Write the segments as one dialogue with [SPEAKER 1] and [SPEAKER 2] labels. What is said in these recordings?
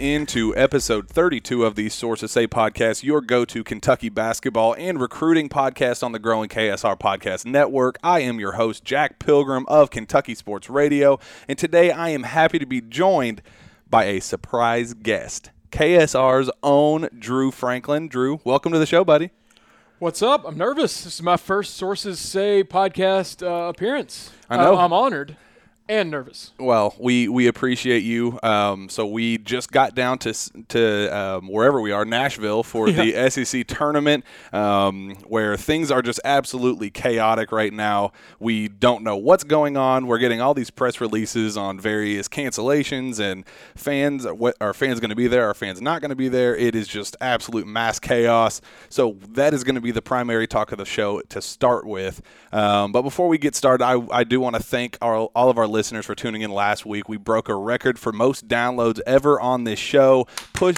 [SPEAKER 1] Into episode 32 of the Sources Say podcast, your go to Kentucky basketball and recruiting podcast on the growing KSR Podcast Network. I am your host, Jack Pilgrim of Kentucky Sports Radio, and today I am happy to be joined by a surprise guest, KSR's own Drew Franklin. Drew, welcome to the show, buddy.
[SPEAKER 2] What's up? I'm nervous. This is my first Sources Say podcast uh, appearance.
[SPEAKER 1] I know.
[SPEAKER 2] Uh, I'm honored and nervous.
[SPEAKER 1] Well, we we appreciate you. Um, so we just got down to to um, wherever we are, Nashville, for the SEC tournament, um, where things are just absolutely chaotic right now. We don't know what's going on. We're getting all these press releases on various cancellations and fans. What are fans going to be there? Are fans not going to be there? It is just absolute mass chaos. So that is going to be the primary talk of the show to start with. Um, but before we get started, I, I do want to thank our, all of our listeners for tuning in last week. We broke a record for most downloads ever on this show. Push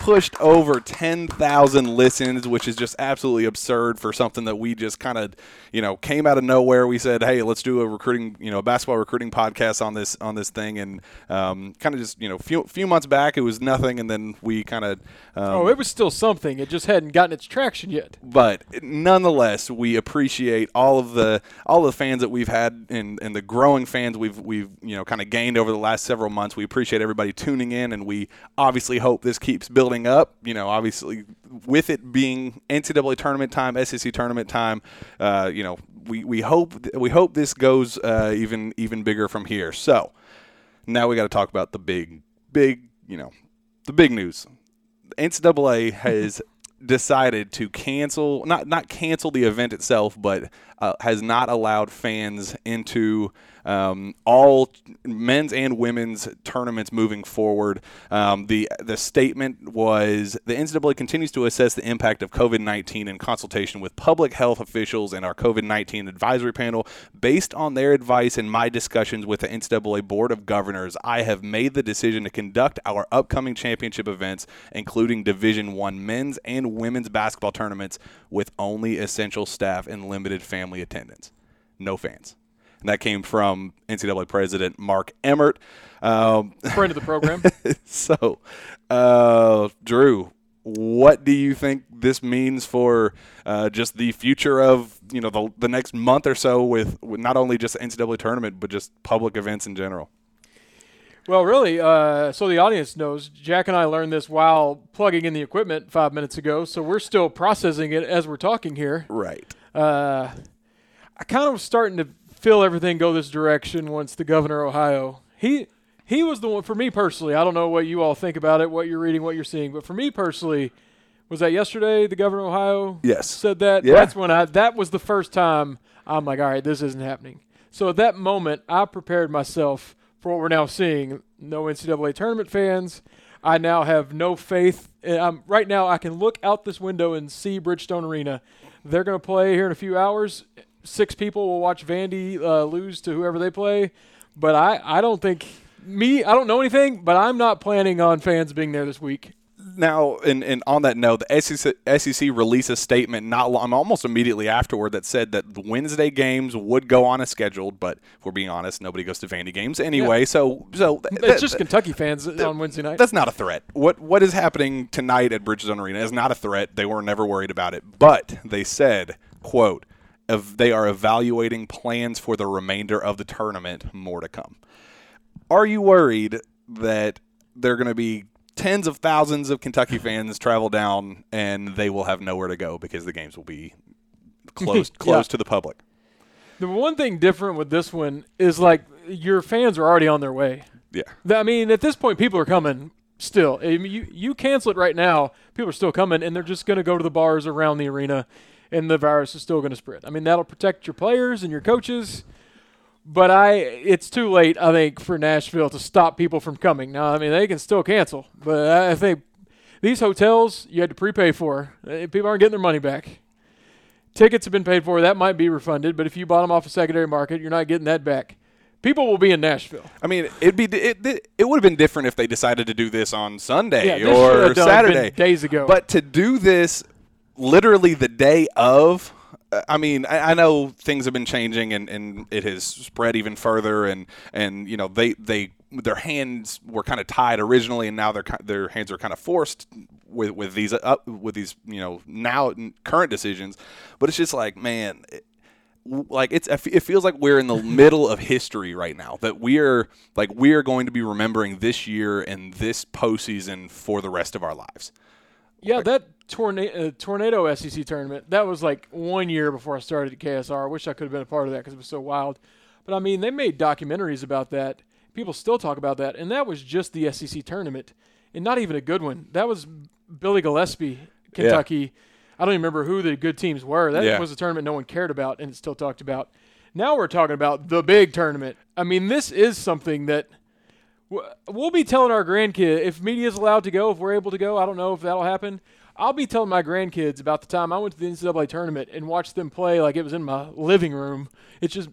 [SPEAKER 1] pushed over 10,000 listens, which is just absolutely absurd for something that we just kind of, you know, came out of nowhere. We said, "Hey, let's do a recruiting, you know, basketball recruiting podcast on this on this thing," and um, kind of just, you know, few few months back it was nothing, and then we kind of, um,
[SPEAKER 2] Oh, it was still something. It just hadn't gotten its traction yet.
[SPEAKER 1] but nonetheless, we appreciate all of the all of the fans that we've had and, and the growing fans we've we've you know kind of gained over the last several months. We appreciate everybody tuning in, and we obviously hope this keeps building up. You know, obviously with it being NCAA tournament time, SEC tournament time, uh, you know, we, we hope we hope this goes uh, even even bigger from here. So now we got to talk about the big big you know the big news. NCAA has decided to cancel not not cancel the event itself, but uh, has not allowed fans into um, all men's and women's tournaments moving forward. Um, the the statement was the NCAA continues to assess the impact of COVID nineteen in consultation with public health officials and our COVID nineteen advisory panel. Based on their advice and my discussions with the NCAA Board of Governors, I have made the decision to conduct our upcoming championship events, including Division One men's and women's basketball tournaments, with only essential staff and limited family attendance. No fans. And that came from NCAA President Mark Emmert. Um,
[SPEAKER 2] Friend of the program.
[SPEAKER 1] so, uh, Drew, what do you think this means for uh, just the future of you know the, the next month or so with, with not only just the NCAA tournament but just public events in general?
[SPEAKER 2] well, really, uh, so the audience knows, Jack and I learned this while plugging in the equipment five minutes ago, so we're still processing it as we're talking here.
[SPEAKER 1] Right.
[SPEAKER 2] Uh, I kind of was starting to feel everything go this direction once the governor of Ohio he he was the one for me personally. I don't know what you all think about it, what you're reading, what you're seeing, but for me personally, was that yesterday the governor of Ohio
[SPEAKER 1] Yes.
[SPEAKER 2] said that?
[SPEAKER 1] Yeah.
[SPEAKER 2] That's when I that was the first time I'm like, all right, this isn't happening. So at that moment, I prepared myself for what we're now seeing. No NCAA tournament fans. I now have no faith. Um, right now, I can look out this window and see Bridgestone Arena. They're going to play here in a few hours. Six people will watch Vandy uh, lose to whoever they play. But I, I don't think me. I don't know anything, but I'm not planning on fans being there this week.
[SPEAKER 1] Now, and, and on that note, the SEC, SEC released a statement not long, almost immediately afterward that said that the Wednesday games would go on as scheduled. But if we're being honest, nobody goes to Vandy games anyway. So, so th-
[SPEAKER 2] It's
[SPEAKER 1] th-
[SPEAKER 2] just Kentucky fans on Wednesday night.
[SPEAKER 1] That's not a threat. What what is happening tonight at Bridgestone Arena is not a threat. They were never worried about it. But they said, quote, "If they are evaluating plans for the remainder of the tournament, more to come. Are you worried that they're going to be tens of thousands of Kentucky fans travel down and they will have nowhere to go because the games will be closed closed to the public?
[SPEAKER 2] The one thing different with this one is like your fans are already on their way.
[SPEAKER 1] Yeah.
[SPEAKER 2] I mean, at this point, people are coming still. I mean, you you cancel it right now, people are still coming, and they're just going to go to the bars around the arena, and the virus is still going to spread. I mean, that'll protect your players and your coaches. But I, it's too late, I think, for Nashville to stop people from coming. Now, I mean, they can still cancel, but I think these hotels you had to prepay for. Uh, People aren't getting their money back. Tickets have been paid for. That might be refunded, but if you bought them off a secondary market, you're not getting that back. People will be in Nashville.
[SPEAKER 1] I mean, it'd be it, it, it would have been different if they decided to do this on Sunday
[SPEAKER 2] Yeah,
[SPEAKER 1] or
[SPEAKER 2] have done been
[SPEAKER 1] Saturday
[SPEAKER 2] days ago.
[SPEAKER 1] But to do this literally the day of, uh, I mean, I, I know things have been changing and, and it has spread even further, and and you know they they their hands were kind of tied originally, and now their their hands are kind of forced with with these up with these you know now current decisions. But it's just like man. It, like it's it feels like we're in the middle of history right now that we're like we're going to be remembering this year and this postseason for the rest of our lives.
[SPEAKER 2] Yeah, that tornado uh, tornado SEC tournament that was like one year before I started at KSR. I wish I could have been a part of that because it was so wild. But I mean, they made documentaries about that. People still talk about that, and that was just the SEC tournament, and not even a good one. That was Billy Gillispie, Kentucky. Yeah. I don't even remember who the good teams were. That yeah. was a tournament no one cared about, and it's still talked about. Now we're talking about the big tournament. I mean, this is something that we'll be telling our grandkid if media is allowed to go, if we're able to go. I don't know if that'll happen. I'll be telling my grandkids about the time I went to the NCAA tournament and watched them play like it was in my living room. It's just,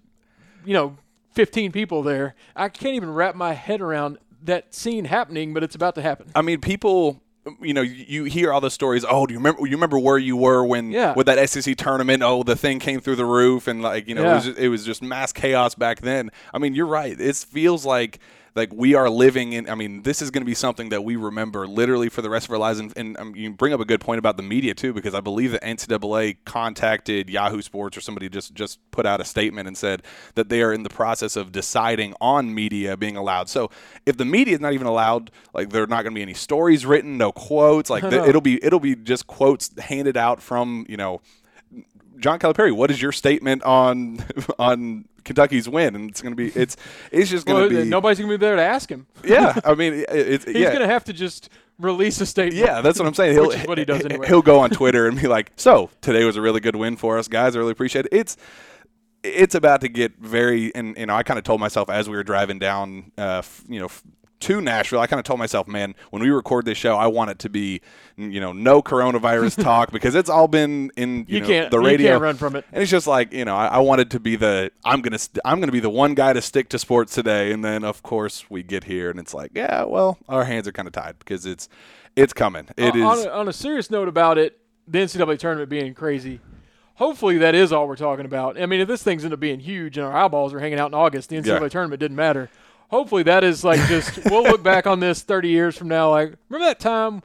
[SPEAKER 2] you know, 15 people there. I can't even wrap my head around that scene happening, but it's about to happen.
[SPEAKER 1] I mean, people you know, you hear all the stories. Oh, do you remember? You remember where you were when yeah. with that SEC tournament? Oh, the thing came through the roof, and like you know, yeah. it, was just, it was just mass chaos back then. I mean, you're right. It feels like like we are living in. I mean, this is going to be something that we remember literally for the rest of our lives. And, and um, you bring up a good point about the media too, because I believe the NCAA contacted Yahoo Sports or somebody just just put out a statement and said that they are in the process of deciding on media being allowed. So if the media is not even allowed, like there are not going to be any stories written, no quotes. Like the, it'll be it'll be just quotes handed out from you know John Calipari, what is your statement on on Kentucky's win? And it's going to be it's it's just going to well, be
[SPEAKER 2] nobody's going to be there to ask him.
[SPEAKER 1] Yeah, I mean, it, it's
[SPEAKER 2] he's
[SPEAKER 1] yeah.
[SPEAKER 2] going to have to just release a statement.
[SPEAKER 1] Yeah, that's what I'm saying. He'll
[SPEAKER 2] what he does anyway.
[SPEAKER 1] He'll go on Twitter and be like, "So today was a really good win for us, guys. I really appreciate it." It's it's about to get very and you know I kind of told myself as we were driving down, uh, you know, to Nashville, I kind of told myself, man, when we record this show, I want it to be, you know, no coronavirus talk because it's all been in you,
[SPEAKER 2] you
[SPEAKER 1] know,
[SPEAKER 2] can't
[SPEAKER 1] the radio.
[SPEAKER 2] You can't run from it.
[SPEAKER 1] And it's just like you know, I, I wanted to be the I'm gonna st- I'm gonna be the one guy to stick to sports today, and then of course we get here and it's like, yeah, well, our hands are kind of tied because it's it's coming. It uh, is
[SPEAKER 2] on a, on a serious note about it, the NCAA tournament being crazy hopefully that is all we're talking about. I mean, if this thing's end up being huge and our eyeballs are hanging out in August, the NCAA yeah. tournament didn't matter hopefully that is like just we'll look back on this 30 years from now like remember that time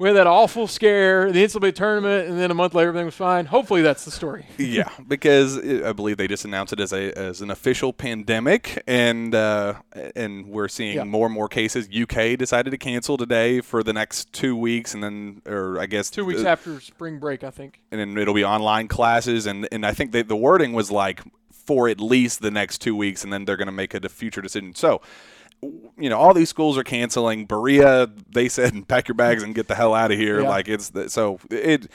[SPEAKER 2] we had that awful scare the NCAA tournament and then a month later everything was fine? Hopefully that's the story.
[SPEAKER 1] Yeah because I believe they just announced it as a as an official pandemic and uh, and we're seeing yeah. more and more cases. UK decided to cancel today for the next two weeks and then or I guess
[SPEAKER 2] two weeks uh, after spring break I think.
[SPEAKER 1] And then it'll be online classes and and I think the wording was like for at least the next two weeks, and then they're going to make a future decision. So, you know, all these schools are canceling. Berea, they said, pack your bags and get the hell out of here. Yeah. Like it's the, so it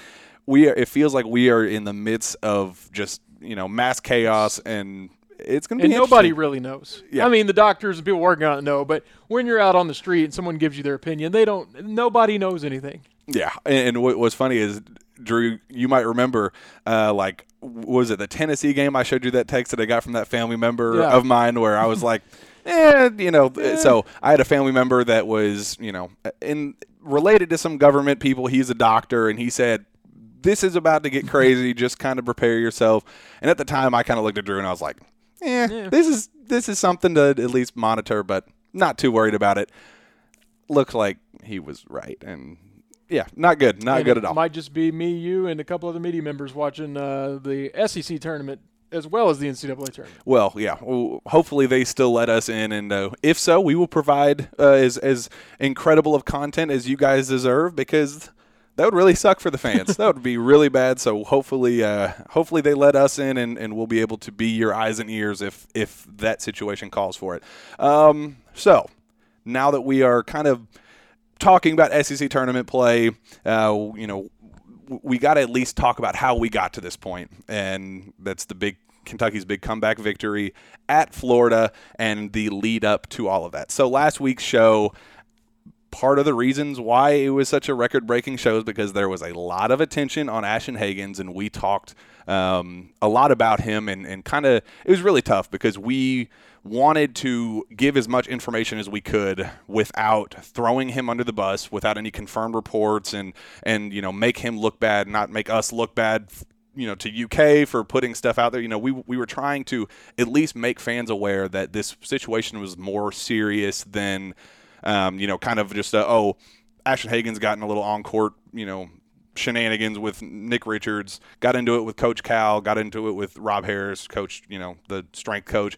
[SPEAKER 1] we are, it feels like we are in the midst of just you know mass chaos and it's going to
[SPEAKER 2] be and nobody really knows. Yeah. I mean, the doctors and people working on it know, but when you're out on the street and someone gives you their opinion, they don't. Nobody knows anything.
[SPEAKER 1] Yeah, and, what, what's funny is Drew, you might remember, uh, like, was it the Tennessee game? I showed you that text that I got from that family member yeah. of mine where I was like, eh, you know. Eh. So I had a family member that was, you know, in related to some government people. He's a doctor, and he said, "This is about to get crazy. Just kind of prepare yourself." And at the time, I kind of looked at Drew and I was like, eh, yeah. this is this is something to at least monitor, but not too worried about it." Looked like he was right, and yeah, not good. Not
[SPEAKER 2] and
[SPEAKER 1] good at all.
[SPEAKER 2] Might just be me, you, and a couple other media members watching uh, the SEC tournament as well as the NCAA tournament.
[SPEAKER 1] Well, yeah. Well, hopefully they still let us in, and uh, if so, we will provide uh, as as incredible of content as you guys deserve because that would really suck for the fans. that would be really bad. So hopefully, uh, hopefully they let us in, and, and we'll be able to be your eyes and ears if if that situation calls for it. Um, so now that we are kind of talking about SEC tournament play, uh, you know, we got to at least talk about how we got to this point, and that's the big Kentucky's big comeback victory at Florida and the lead up to all of that. So last week's show part of the reasons why it was such a record breaking show is because there was a lot of attention on Ashton Hagans, and we talked um, a lot about him, and, and kind of it was really tough because we wanted to give as much information as we could without throwing him under the bus, without any confirmed reports, and and you know make him look bad, not make us look bad you know to UK for putting stuff out there. You know, we we were trying to at least make fans aware that this situation was more serious than um, you know, kind of just a, oh, Ashton Hagans gotten a little on court, you know, shenanigans with Nick Richards, got into it with Coach Cal, got into it with Rob Harris, coach, you know, the strength coach.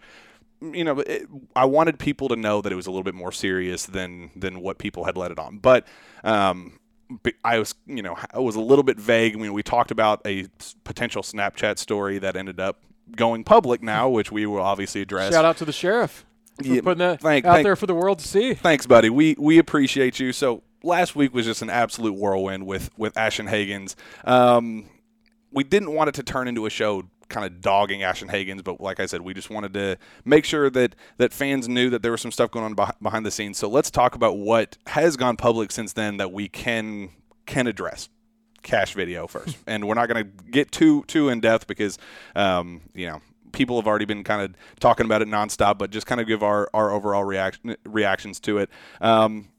[SPEAKER 1] You know, it, I wanted people to know that it was a little bit more serious than than what people had let it on. But um, I was, you know, I was a little bit vague. I mean, we talked about a potential Snapchat story that ended up going public now, which we will obviously address.
[SPEAKER 2] Shout out to the sheriff for
[SPEAKER 1] Yeah,
[SPEAKER 2] putting that
[SPEAKER 1] thank-
[SPEAKER 2] out
[SPEAKER 1] thank-
[SPEAKER 2] there for the world to see.
[SPEAKER 1] Thanks, buddy. We we appreciate you. So last week was just an absolute whirlwind with with Ashton Hagans. Um, we didn't want it to turn into a show kind of dogging Ashton Hagans, but like I said, we just wanted to make sure that that fans knew that there was some stuff going on behind the scenes. So let's talk about what has gone public since then that we can can address. Cash video first, and we're not going to get too too in depth because um, you know people have already been kind of talking about it nonstop, but just kind of give our, our overall reaction reactions to it. Um,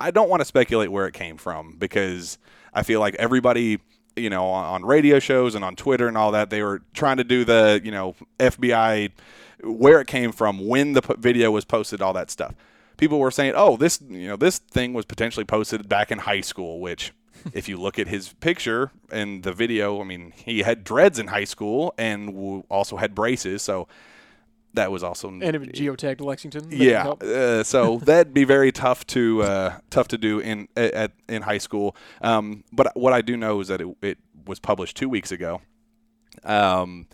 [SPEAKER 1] I don't want to speculate where it came from because I feel like everybody, you know, on, radio shows and on Twitter and all that, they were trying to do the, you know, FBI, where it came from, when the p- video was posted, all that stuff. People were saying, "Oh, this, you know, this thing was potentially posted back in high school," which if you look at his picture and the video, I mean, he had dreads in high school and w- also had braces, so that was also
[SPEAKER 2] And it was geotagged Lexington.
[SPEAKER 1] Yeah, uh, so that'd be very tough to uh, tough to do in at, in high school. Um, but what I do know is that it, it was published two weeks ago. Um,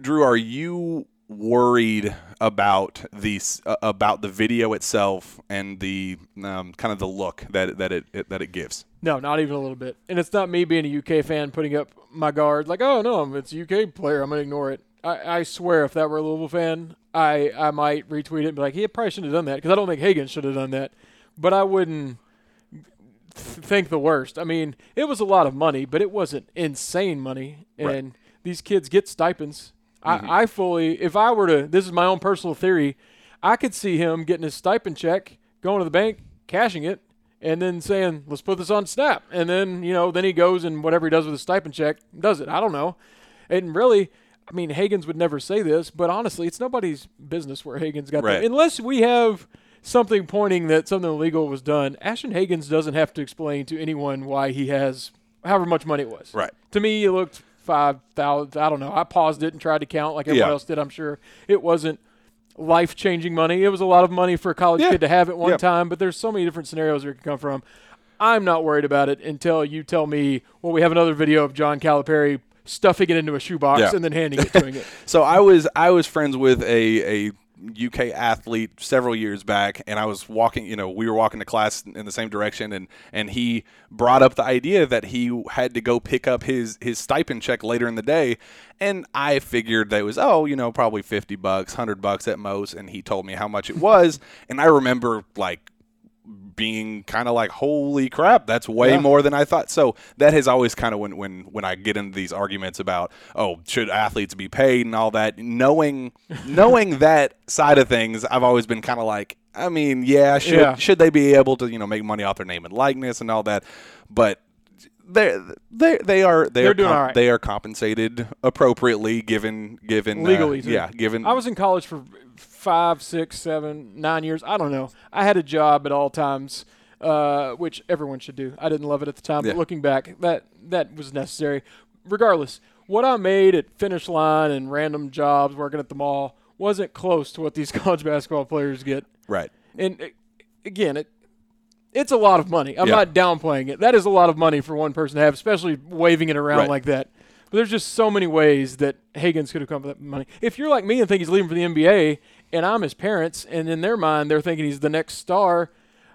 [SPEAKER 1] Drew, are you worried about these uh, about the video itself and the um, kind of the look that that it, it that it gives?
[SPEAKER 2] No, not even a little bit. And it's not me being a UK fan putting up my guard like, oh no, it's a UK player. I'm gonna ignore it. I, I swear, if that were a Louisville fan, I I might retweet it and be like, he probably shouldn't have done that because I don't think Hagan should have done that. But I wouldn't think the worst. I mean, it was a lot of money, but it wasn't insane money. And
[SPEAKER 1] Right.
[SPEAKER 2] these kids get stipends. I, mm-hmm. I fully, if I were to, this is my own personal theory, I could see him getting his stipend check, going to the bank, cashing it, and then saying, "Let's put this on Snap." And then you know, then he goes and whatever he does with his stipend check, does it. I don't know. And really, I mean, Hagans would never say this, but honestly, it's nobody's business where Hagans got
[SPEAKER 1] Right.
[SPEAKER 2] that. Unless we have something pointing that something illegal was done, Ashton Hagans doesn't have to explain to anyone why he has however much money it was.
[SPEAKER 1] Right.
[SPEAKER 2] To me, it looked five thousand. I don't know. I paused it and tried to count like everyone
[SPEAKER 1] Yeah.
[SPEAKER 2] else did. I'm sure it wasn't life changing money. It was a lot of money for a college
[SPEAKER 1] Yeah.
[SPEAKER 2] kid to have at one
[SPEAKER 1] Yeah.
[SPEAKER 2] time. But there's so many different scenarios where it could come from. I'm not worried about it until you tell me. Well, we have another video of John Calipari stuffing it into a shoebox
[SPEAKER 1] Yeah.
[SPEAKER 2] and then handing it to him.
[SPEAKER 1] So I was I was friends with a a UK athlete several years back, and I was walking. You know, we were walking to class in the same direction, and and he brought up the idea that he had to go pick up his his stipend check later in the day, and I figured that it was oh you know probably fifty bucks, hundred bucks at most, and he told me how much it was, and I remember like being kind of like holy crap that's way
[SPEAKER 2] Yeah.
[SPEAKER 1] more than i thought so that has always kind of when when when i get into these arguments about oh should athletes be paid and all that knowing knowing that side of things i've always been kind of like i mean yeah should
[SPEAKER 2] Yeah.
[SPEAKER 1] should they be able to you know make money off their name and likeness and all that but they they they are they
[SPEAKER 2] They're
[SPEAKER 1] are
[SPEAKER 2] doing
[SPEAKER 1] com-
[SPEAKER 2] right.
[SPEAKER 1] they are compensated appropriately given given uh,
[SPEAKER 2] legally. too.
[SPEAKER 1] yeah given
[SPEAKER 2] I was in college for five, six, seven, nine years. I don't know. I had a job at all times, uh, which everyone should do. I didn't love it at the time,
[SPEAKER 1] Yeah.
[SPEAKER 2] but looking back, that that was necessary. Regardless, what I made at Finish Line and random jobs working at the mall wasn't close to what these college basketball players get.
[SPEAKER 1] right
[SPEAKER 2] And uh, again, it it's a lot of money. I'm
[SPEAKER 1] Yeah.
[SPEAKER 2] not downplaying it. That is a lot of money for one person to have, especially waving it around
[SPEAKER 1] Right.
[SPEAKER 2] like that. But there's just so many ways that Higgins could have come with that money. If you're like me and think he's leaving for the NBA, and I'm his parents, and in their mind they're thinking he's the next star,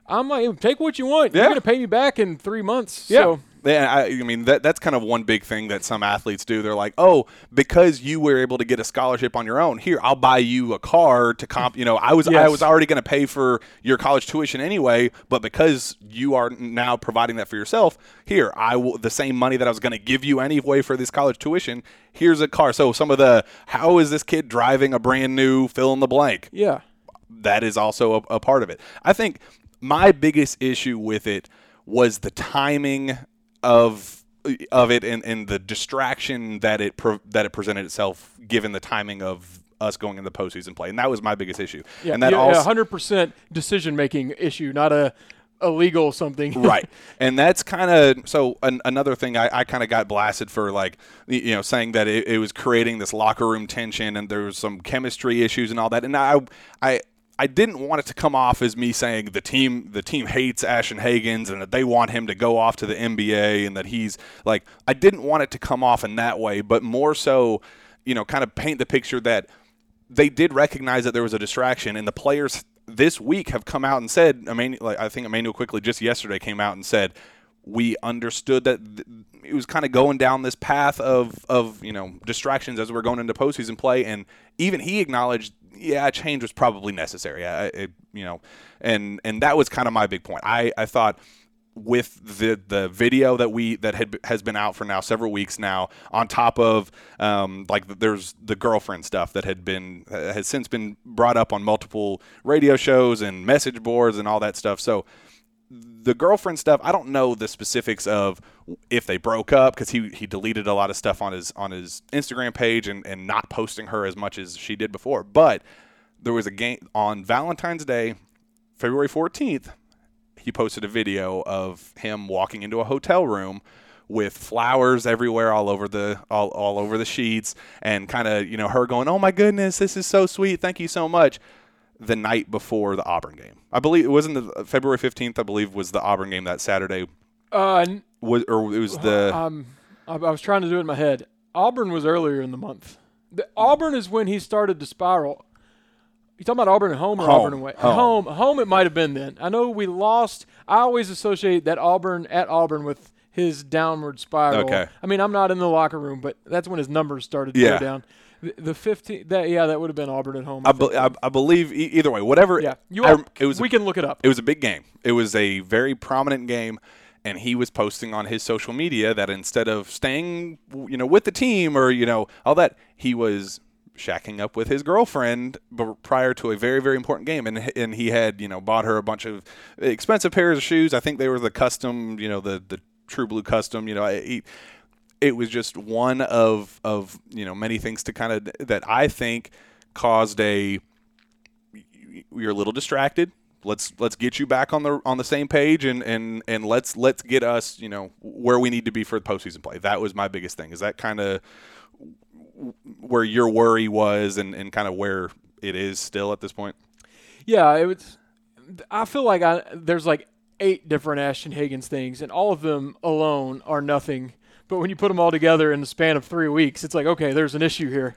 [SPEAKER 2] I'm like, take what you want.
[SPEAKER 1] Yeah.
[SPEAKER 2] You're gonna pay me back in three months.
[SPEAKER 1] Yeah.
[SPEAKER 2] So
[SPEAKER 1] Yeah, I, I mean that that's kind of one big thing that some athletes do. They're like, "Oh, because you were able to get a scholarship on your own, here I'll buy you a car to comp." You know, I was I was already going to pay for your college tuition anyway, but because you are now providing that for yourself, here I will the same money that I was going to give you anyway for this college tuition. Here's a car. So some of the how is this kid driving a brand new fill in the blank?
[SPEAKER 2] yeah,
[SPEAKER 1] that is also a, a part of it. I think my biggest issue with it was the timing of of it and, and the distraction that it pro- that it presented itself given the timing of us going into postseason play, and that was my biggest issue.
[SPEAKER 2] Yeah,
[SPEAKER 1] and that
[SPEAKER 2] yeah,
[SPEAKER 1] also
[SPEAKER 2] hundred percent decision making issue, not a illegal something.
[SPEAKER 1] right and that's kind of so an, another thing i, I kind of got blasted for like you know saying that it, it was creating this locker room tension and there was some chemistry issues and all that and i i I didn't want it to come off as me saying the team the team hates Ashton Hagans and that they want him to go off to the NBA and that he's like I didn't want it to come off in that way, but more so, you know, kind of paint the picture that they did recognize that there was a distraction, and the players this week have come out and said, Immanuel, like, I think Immanuel Quickley just yesterday came out and said, we understood that th- it was kind of going down this path of, of you know distractions as we're going into postseason play, and even he acknowledged, yeah, a change was probably necessary. I, it, you know, and and that was kind of my big point. I, I thought with the the video that we that had has been out for now several weeks now on top of um, like there's the girlfriend stuff that had been has since been brought up on multiple radio shows and message boards and all that stuff so the girlfriend stuff I don't know the specifics of if they broke up because he he deleted a lot of stuff on his on his Instagram page and and not posting her as much as she did before. But there was a game on Valentine's Day February 14th he posted a video of him walking into a hotel room with flowers everywhere all over the all, all over the sheets and kind of you know her going oh my goodness this is so sweet thank you so much the night before the auburn game i believe it wasn't the february 15th i believe was the auburn game that saturday
[SPEAKER 2] Uh,
[SPEAKER 1] was or it was the
[SPEAKER 2] um, I, I was trying to do it in my head. Auburn was earlier in the month. The, Auburn is when he started to spiral. You talking about Auburn at home or
[SPEAKER 1] Home.
[SPEAKER 2] Auburn away?
[SPEAKER 1] Home.
[SPEAKER 2] home. Home. It might have been then. I know we lost. I always associate that Auburn at Auburn with his downward spiral.
[SPEAKER 1] Okay.
[SPEAKER 2] I mean, I'm not in the locker room, but that's when his numbers started to
[SPEAKER 1] Yeah.
[SPEAKER 2] go down. The, the 15. That yeah, that would have been Auburn at home.
[SPEAKER 1] I,
[SPEAKER 2] think.
[SPEAKER 1] be, I, I believe e- either way whatever
[SPEAKER 2] yeah, you.
[SPEAKER 1] I-
[SPEAKER 2] All,
[SPEAKER 1] it was
[SPEAKER 2] we can look it up.
[SPEAKER 1] It was a big game. It was a very prominent game, and he was posting on his social media that instead of staying, you know, with the team or you know all that, he was shacking up with his girlfriend b- prior to a very very important game, and and he had you know bought her a bunch of expensive pairs of shoes. I think they were the custom, you know, the the True Blue custom. You know, he, it was just one of of you know many things to kind of that I think caused a you're a little distracted. Let's let's get you back on the on the same page and and and let's let's get us you know where we need to be for the postseason play. That was my biggest thing. Is that kind of where your worry was and and kind of where it is still at this point?
[SPEAKER 2] Yeah, it was. I feel like I there's like eight different Ashton Hagans things, and all of them alone are nothing. But when you put them all together in the span of three weeks, it's like okay, there's an issue here.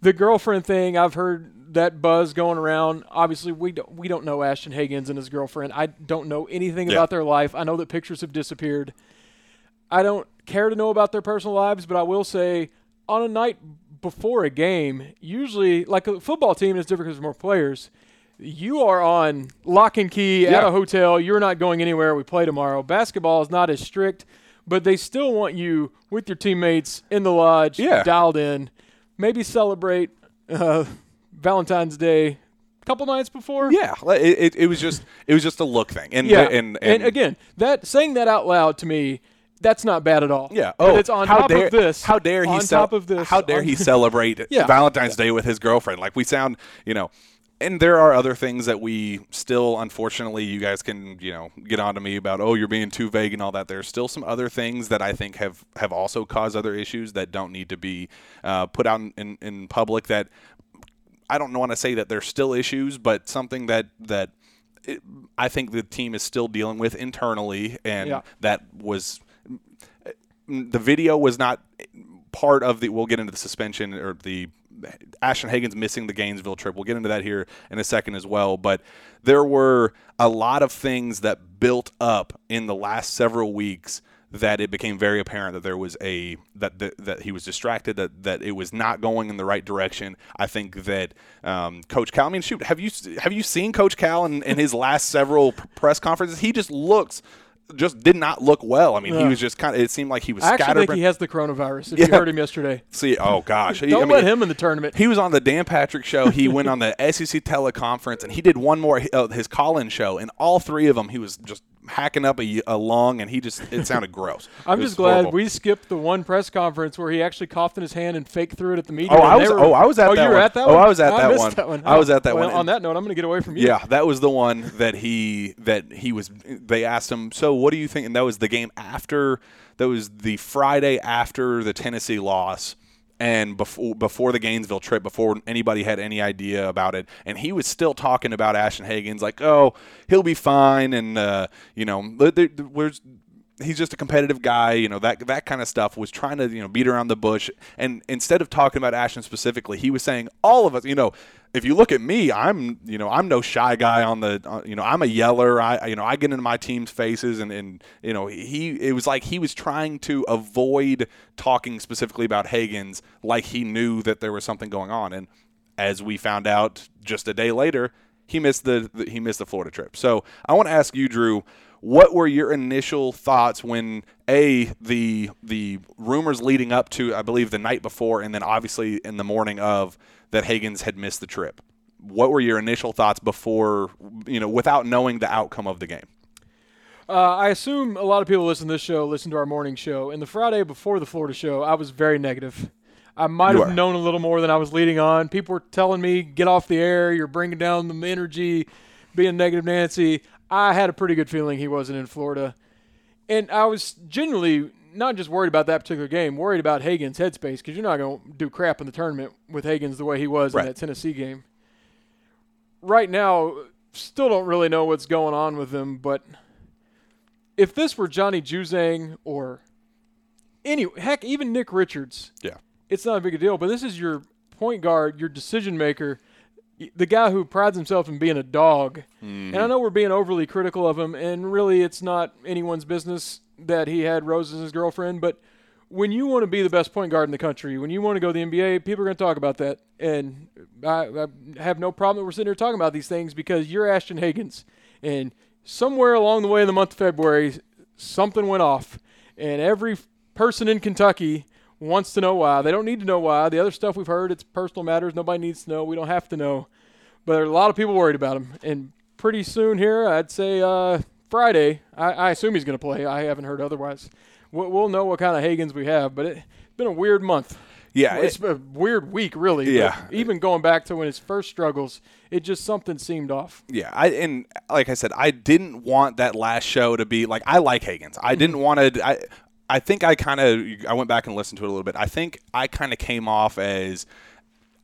[SPEAKER 2] The girlfriend thing, I've heard that buzz going around. Obviously, we don't we don't know Ashton Hagans and his girlfriend. I don't know anything
[SPEAKER 1] Yeah.
[SPEAKER 2] about their life. I know that pictures have disappeared. I don't care to know about their personal lives, but I will say on a night before a game, usually like a football team is different because there's more players. You are on lock and key at a hotel. You're not going anywhere. We play tomorrow. Basketball is not as strict, but they still want you with your teammates in the lodge,
[SPEAKER 1] Yeah.
[SPEAKER 2] dialed in. Maybe celebrate uh, Valentine's Day a couple nights before.
[SPEAKER 1] Yeah, it, it, it was just it was just a look thing. And
[SPEAKER 2] Yeah,
[SPEAKER 1] and, and,
[SPEAKER 2] again, that saying that out loud to me, that's not bad at all.
[SPEAKER 1] Yeah.
[SPEAKER 2] But
[SPEAKER 1] Oh,
[SPEAKER 2] it's on
[SPEAKER 1] how
[SPEAKER 2] top
[SPEAKER 1] dare,
[SPEAKER 2] of this.
[SPEAKER 1] How dare he?
[SPEAKER 2] on
[SPEAKER 1] cel-
[SPEAKER 2] top of this?
[SPEAKER 1] How dare he celebrate
[SPEAKER 2] Yeah.
[SPEAKER 1] Valentine's Day with his girlfriend? Like we sound, you know. And there are other things that we still, unfortunately, you guys can, you know, get on to me about. Oh, you're being too vague and all that. There's still some other things that I think have have also caused other issues that don't need to be uh, put out in, in, in public. That I don't want to say that there's still issues, but something that that it, I think the team is still dealing with internally, and
[SPEAKER 2] Yeah.
[SPEAKER 1] that was the video was not part of the. We'll get into the suspension or the Ashton Hagans' missing the Gainesville trip. We'll get into that here in a second as well. But there were a lot of things that built up in the last several weeks that it became very apparent that there was a that that, that he was distracted that that it was not going in the right direction. I think that um, Coach Cal. I mean, shoot, have you have you seen Coach Cal in, in his last several press conferences? He just looks. Just did not look well. I mean, he was just kind of. It seemed like he was
[SPEAKER 2] I actually think he has the coronavirus. If
[SPEAKER 1] Yeah.
[SPEAKER 2] you heard him yesterday,
[SPEAKER 1] See, oh gosh,
[SPEAKER 2] don't
[SPEAKER 1] I mean,
[SPEAKER 2] let him in the tournament.
[SPEAKER 1] He was on the Dan Patrick show. He went on the SEC teleconference, and he did one more uh, his call-in show, and all three of them he was just hacking up a, a lung, and he just it sounded gross.
[SPEAKER 2] I'm just glad
[SPEAKER 1] horrible.
[SPEAKER 2] we skipped the one press conference where he actually coughed in his hand and faked through it at the media.
[SPEAKER 1] Oh, I was-
[SPEAKER 2] were-
[SPEAKER 1] oh, I was at
[SPEAKER 2] oh,
[SPEAKER 1] that
[SPEAKER 2] you were
[SPEAKER 1] one.
[SPEAKER 2] at that
[SPEAKER 1] Oh. I was at that
[SPEAKER 2] missed
[SPEAKER 1] one.
[SPEAKER 2] that one.
[SPEAKER 1] I was at that
[SPEAKER 2] well,
[SPEAKER 1] one.
[SPEAKER 2] On that note, I'm going to get away from you.
[SPEAKER 1] Yeah, that was the one that he that he was. They asked him, "So, what do you think?" And that was the game after. That was the Friday after the Tennessee loss, and before before the Gainesville trip, before anybody had any idea about it. And he was still talking about Ashton Hagans, like, "Oh, he'll be fine," and uh, you know, he's just a competitive guy, you know that that kind of stuff. Was trying to you know beat around the bush, and instead of talking about Ashton specifically, he was saying all of us. You know, if you look at me, I'm you know I'm no shy guy on the uh, you know I'm a yeller. I you know I get into my team's faces, and and you know he it was like he was trying to avoid talking specifically about Hagans, like he knew that there was something going on, and as we found out just a day later, he missed the, the he missed the Florida trip. So I want to ask you, Drew, what were your initial thoughts when a the the rumors leading up to I believe the night before, and then obviously in the morning of that Hagans had missed the trip. What were your initial thoughts before you know without knowing the outcome of the game?
[SPEAKER 2] Uh, I assume a lot of people listen to this show, listen to our morning show. And the Friday before the Florida show, I was very negative. I might
[SPEAKER 1] You
[SPEAKER 2] have
[SPEAKER 1] are.
[SPEAKER 2] known a little more than I was leading on. People were telling me, get off the air, you're bringing down the energy, being negative Nancy. I had a pretty good feeling he wasn't in Florida. And I was genuinely not just worried about that particular game, worried about Hagans' headspace because you're not going to do crap in the tournament with Hagans the way he was
[SPEAKER 1] Right.
[SPEAKER 2] in that Tennessee game. Right now, still don't really know what's going on with him, but if this were Johnny Juzang or any heck, even Nick Richards,
[SPEAKER 1] Yeah.
[SPEAKER 2] it's not a big a deal. But this is your point guard, your decision maker, the guy who prides himself in being a dog. And I mm-hmm. know we're being overly critical of him, and really, it's not anyone's business that he had Rose as his girlfriend. But when you want to be the best point guard in the country, when you want to go to the NBA, people are going to talk about that. And I, I have no problem that we're sitting here talking about these things because you're Ashton Hagans. And somewhere along the way in the month of February, something went off. And every person in Kentucky wants to know why. They don't need to know why. The other stuff we've heard, it's personal matters. Nobody needs to know. We don't have to know. But there are a lot of people worried about him. And pretty soon here, I'd say uh, Friday, I, I assume he's going to play. I haven't heard otherwise. We'll, we'll know what kind of Hagans we have. But it's been a weird month.
[SPEAKER 1] Yeah,
[SPEAKER 2] It's a weird week, really.
[SPEAKER 1] Yeah.
[SPEAKER 2] even going back to when his first struggles, it just something seemed off.
[SPEAKER 1] Yeah, I and like I said, I didn't want that last show to be like I like Hagans. I
[SPEAKER 2] Mm-hmm.
[SPEAKER 1] didn't want to. I I think I kind of I went back and listened to it a little bit. I think I kind of came off as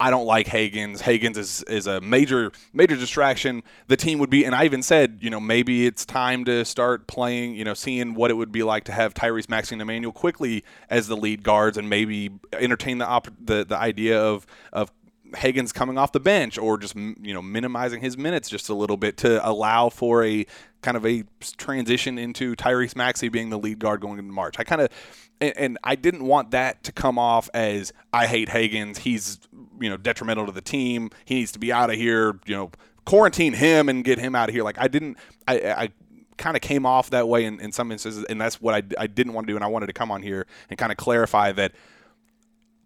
[SPEAKER 1] I don't like Hagans. Hagans is, is a major major distraction. The team would be, and I even said, you know, maybe it's time to start playing. You know, seeing what it would be like to have Tyrese Maxey and Immanuel Quickley as the lead guards, and maybe entertain the op- the the idea of of Hagans coming off the bench or just you know minimizing his minutes just a little bit to allow for a kind of a transition into Tyrese Maxey being the lead guard going into March. I kind of and, and I didn't want that to come off as I hate Hagans. He's you know detrimental to the team. He needs to be out of here. You know quarantine him and get him out of here. Like I didn't. I, I kind of came off that way in, in some instances, and that's what I, I didn't want to do. And I wanted to come on here and kind of clarify that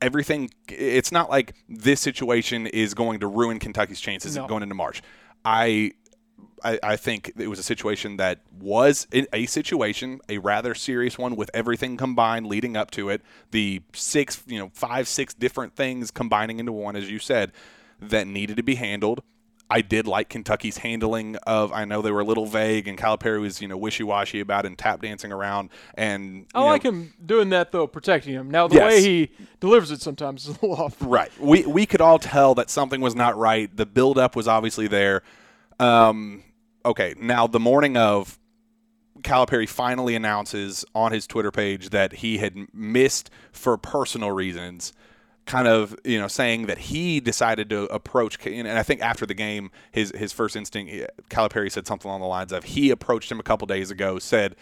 [SPEAKER 1] everything it's not like this situation is going to ruin Kentucky's chances
[SPEAKER 2] No.
[SPEAKER 1] going into March. I, I I think it was a situation that was a situation, a rather serious one with everything combined leading up to it. The six, you know, five, six different things combining into one, as you said, that needed to be handled. I did like Kentucky's handling of. I know they were a little vague, and Calipari was you know wishy washy about it and tap dancing around. And oh,
[SPEAKER 2] I
[SPEAKER 1] you know,
[SPEAKER 2] like him doing that though, protecting him. Now the
[SPEAKER 1] Yes.
[SPEAKER 2] way he delivers it sometimes is a little off.
[SPEAKER 1] Right. We we could all tell that something was not right. The buildup was obviously there. Um, okay. Now the morning of, Calipari finally announces on his Twitter page that he had missed for personal reasons. Kind of, you know, saying that he decided to approach, and I think after the game, his his first instinct, Calipari said something along the lines of, he approached him a couple days ago, said,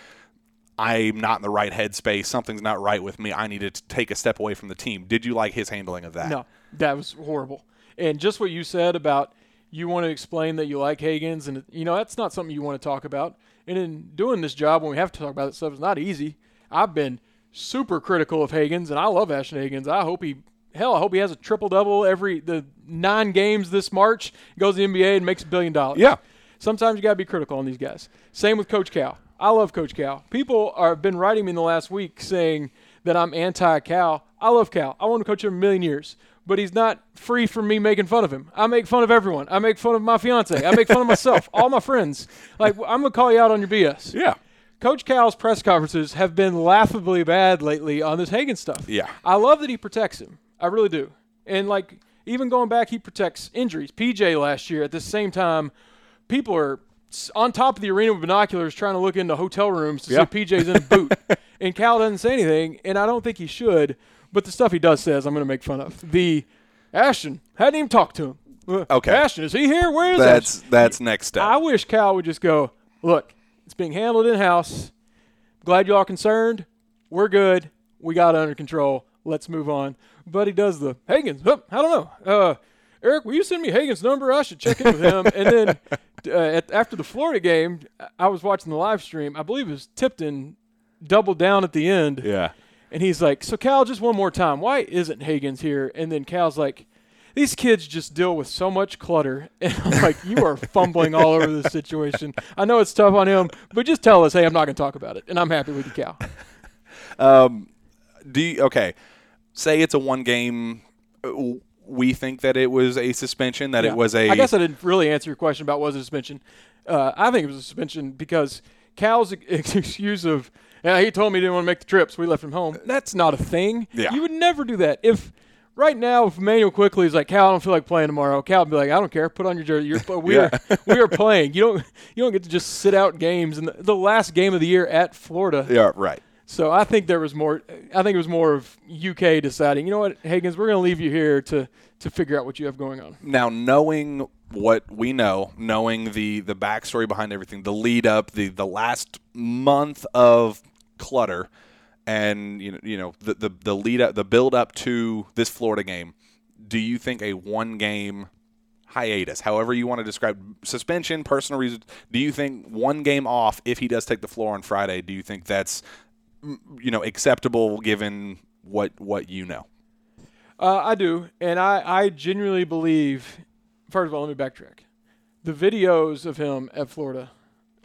[SPEAKER 1] I'm not in the right headspace. Something's not right with me. I need to take a step away from the team. Did you like his handling of that?
[SPEAKER 2] No, that was horrible. And just what you said about you want to explain that you like Hagans, and you know that's not something you want to talk about. And in doing this job, when we have to talk about that stuff, it's not easy. I've been super critical of Hagans, and I love Ashton Hagans. I hope he, hell, I hope he has a triple double every the nine games this March, goes to the NBA and makes a billion dollars.
[SPEAKER 1] Yeah.
[SPEAKER 2] Sometimes you got to be critical on these guys. Same with Coach Cal. I love Coach Cal. People are, have been writing me in the last week saying that I'm anti Cal. I love Cal. I want to coach him a million years, but he's not free from me making fun of him. I make fun of everyone. I make fun of my fiance. I make fun of myself, all my friends. Like I'm gonna call you out on your BS.
[SPEAKER 1] Yeah.
[SPEAKER 2] Coach Cal's press conferences have been laughably bad lately on this Hagan stuff.
[SPEAKER 1] Yeah.
[SPEAKER 2] I love that he protects him. I really do. And like even going back, he protects injuries. PJ last year at the same time, people are on top of the arena with binoculars trying to look into hotel rooms to
[SPEAKER 1] Yeah.
[SPEAKER 2] see PJ's in a boot. and Cal doesn't say anything, and I don't think he should. But the stuff he does says, I'm going to make fun of. The Ashton hadn't even talked to him. Uh,
[SPEAKER 1] Okay.
[SPEAKER 2] Ashton, is he here? Where is
[SPEAKER 1] That's
[SPEAKER 2] Ashton?
[SPEAKER 1] that's next step.
[SPEAKER 2] I wish Cal would just go, look, it's being handled in house. Glad you all concerned. We're good. We got it under control. Let's move on. But he does the Hagans. Oh, I don't know. Uh, Eric, will you send me Hagans' number? I should check in with him. and then uh, at, after the Florida game, I was watching the live stream. I believe it was Tipton doubled down at the end.
[SPEAKER 1] yeah.
[SPEAKER 2] And he's like, So, Cal, just one more time. Why isn't Hagans here? And then Cal's like, These kids just deal with so much clutter. And I'm like, You are fumbling all over this situation. I know it's tough on him, but just tell us, Hey, I'm not going to talk about it. And I'm happy with you, Cal.
[SPEAKER 1] Um, do you, okay? Say it's a one game. uh, We think that it was a suspension. That
[SPEAKER 2] Yeah.
[SPEAKER 1] it was a.
[SPEAKER 2] I guess I didn't really answer your question about was it a suspension. Uh, I think it was a suspension because Cal's excuse of, yeah, he told me he didn't want to make the trip, so we left him home. That's not a thing.
[SPEAKER 1] Yeah.
[SPEAKER 2] You would never do that. If right now, if Manuel Quickley is like, Cal, I don't feel like playing tomorrow, Cal would be like, I don't care, put on your jersey. You're, we are we are playing. You don't you don't get to just sit out games. And the, the last game of the year at Florida.
[SPEAKER 1] yeah. Right.
[SPEAKER 2] So I think there was more. I think it was more of UK deciding. You know what, Higgins, we're going to leave you here to to figure out what you have going on.
[SPEAKER 1] Now, knowing what we know, knowing the the backstory behind everything, the lead up, the the last month of clutter, and you know, you know, the the, the lead up, the build up to this Florida game. Do you think a one game hiatus, however you want to describe suspension, personal reasons, do you think one game off if he does take the floor on Friday? Do you think that's you know acceptable given what what you know?
[SPEAKER 2] Uh, I do, and I, I genuinely believe. First of all, let me backtrack. The videos of him at Florida,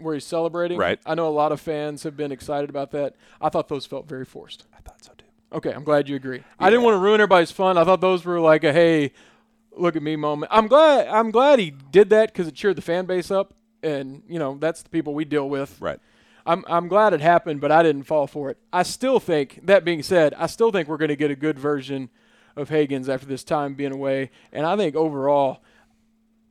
[SPEAKER 2] where he's celebrating,
[SPEAKER 1] Right.
[SPEAKER 2] I know a lot of fans have been excited about that. I thought those felt very forced.
[SPEAKER 1] I thought so too.
[SPEAKER 2] Okay, I'm glad you agree. I didn't want to ruin everybody's fun. I thought those were like a hey, look at me moment. I'm glad. I'm glad he did that because it cheered the fan base up, and you know that's the people we deal with.
[SPEAKER 1] Right.
[SPEAKER 2] I'm I'm glad it happened, but I didn't fall for it. I still think that being said, I still think we're going to get a good version of Hagans after this time being away, and I think overall,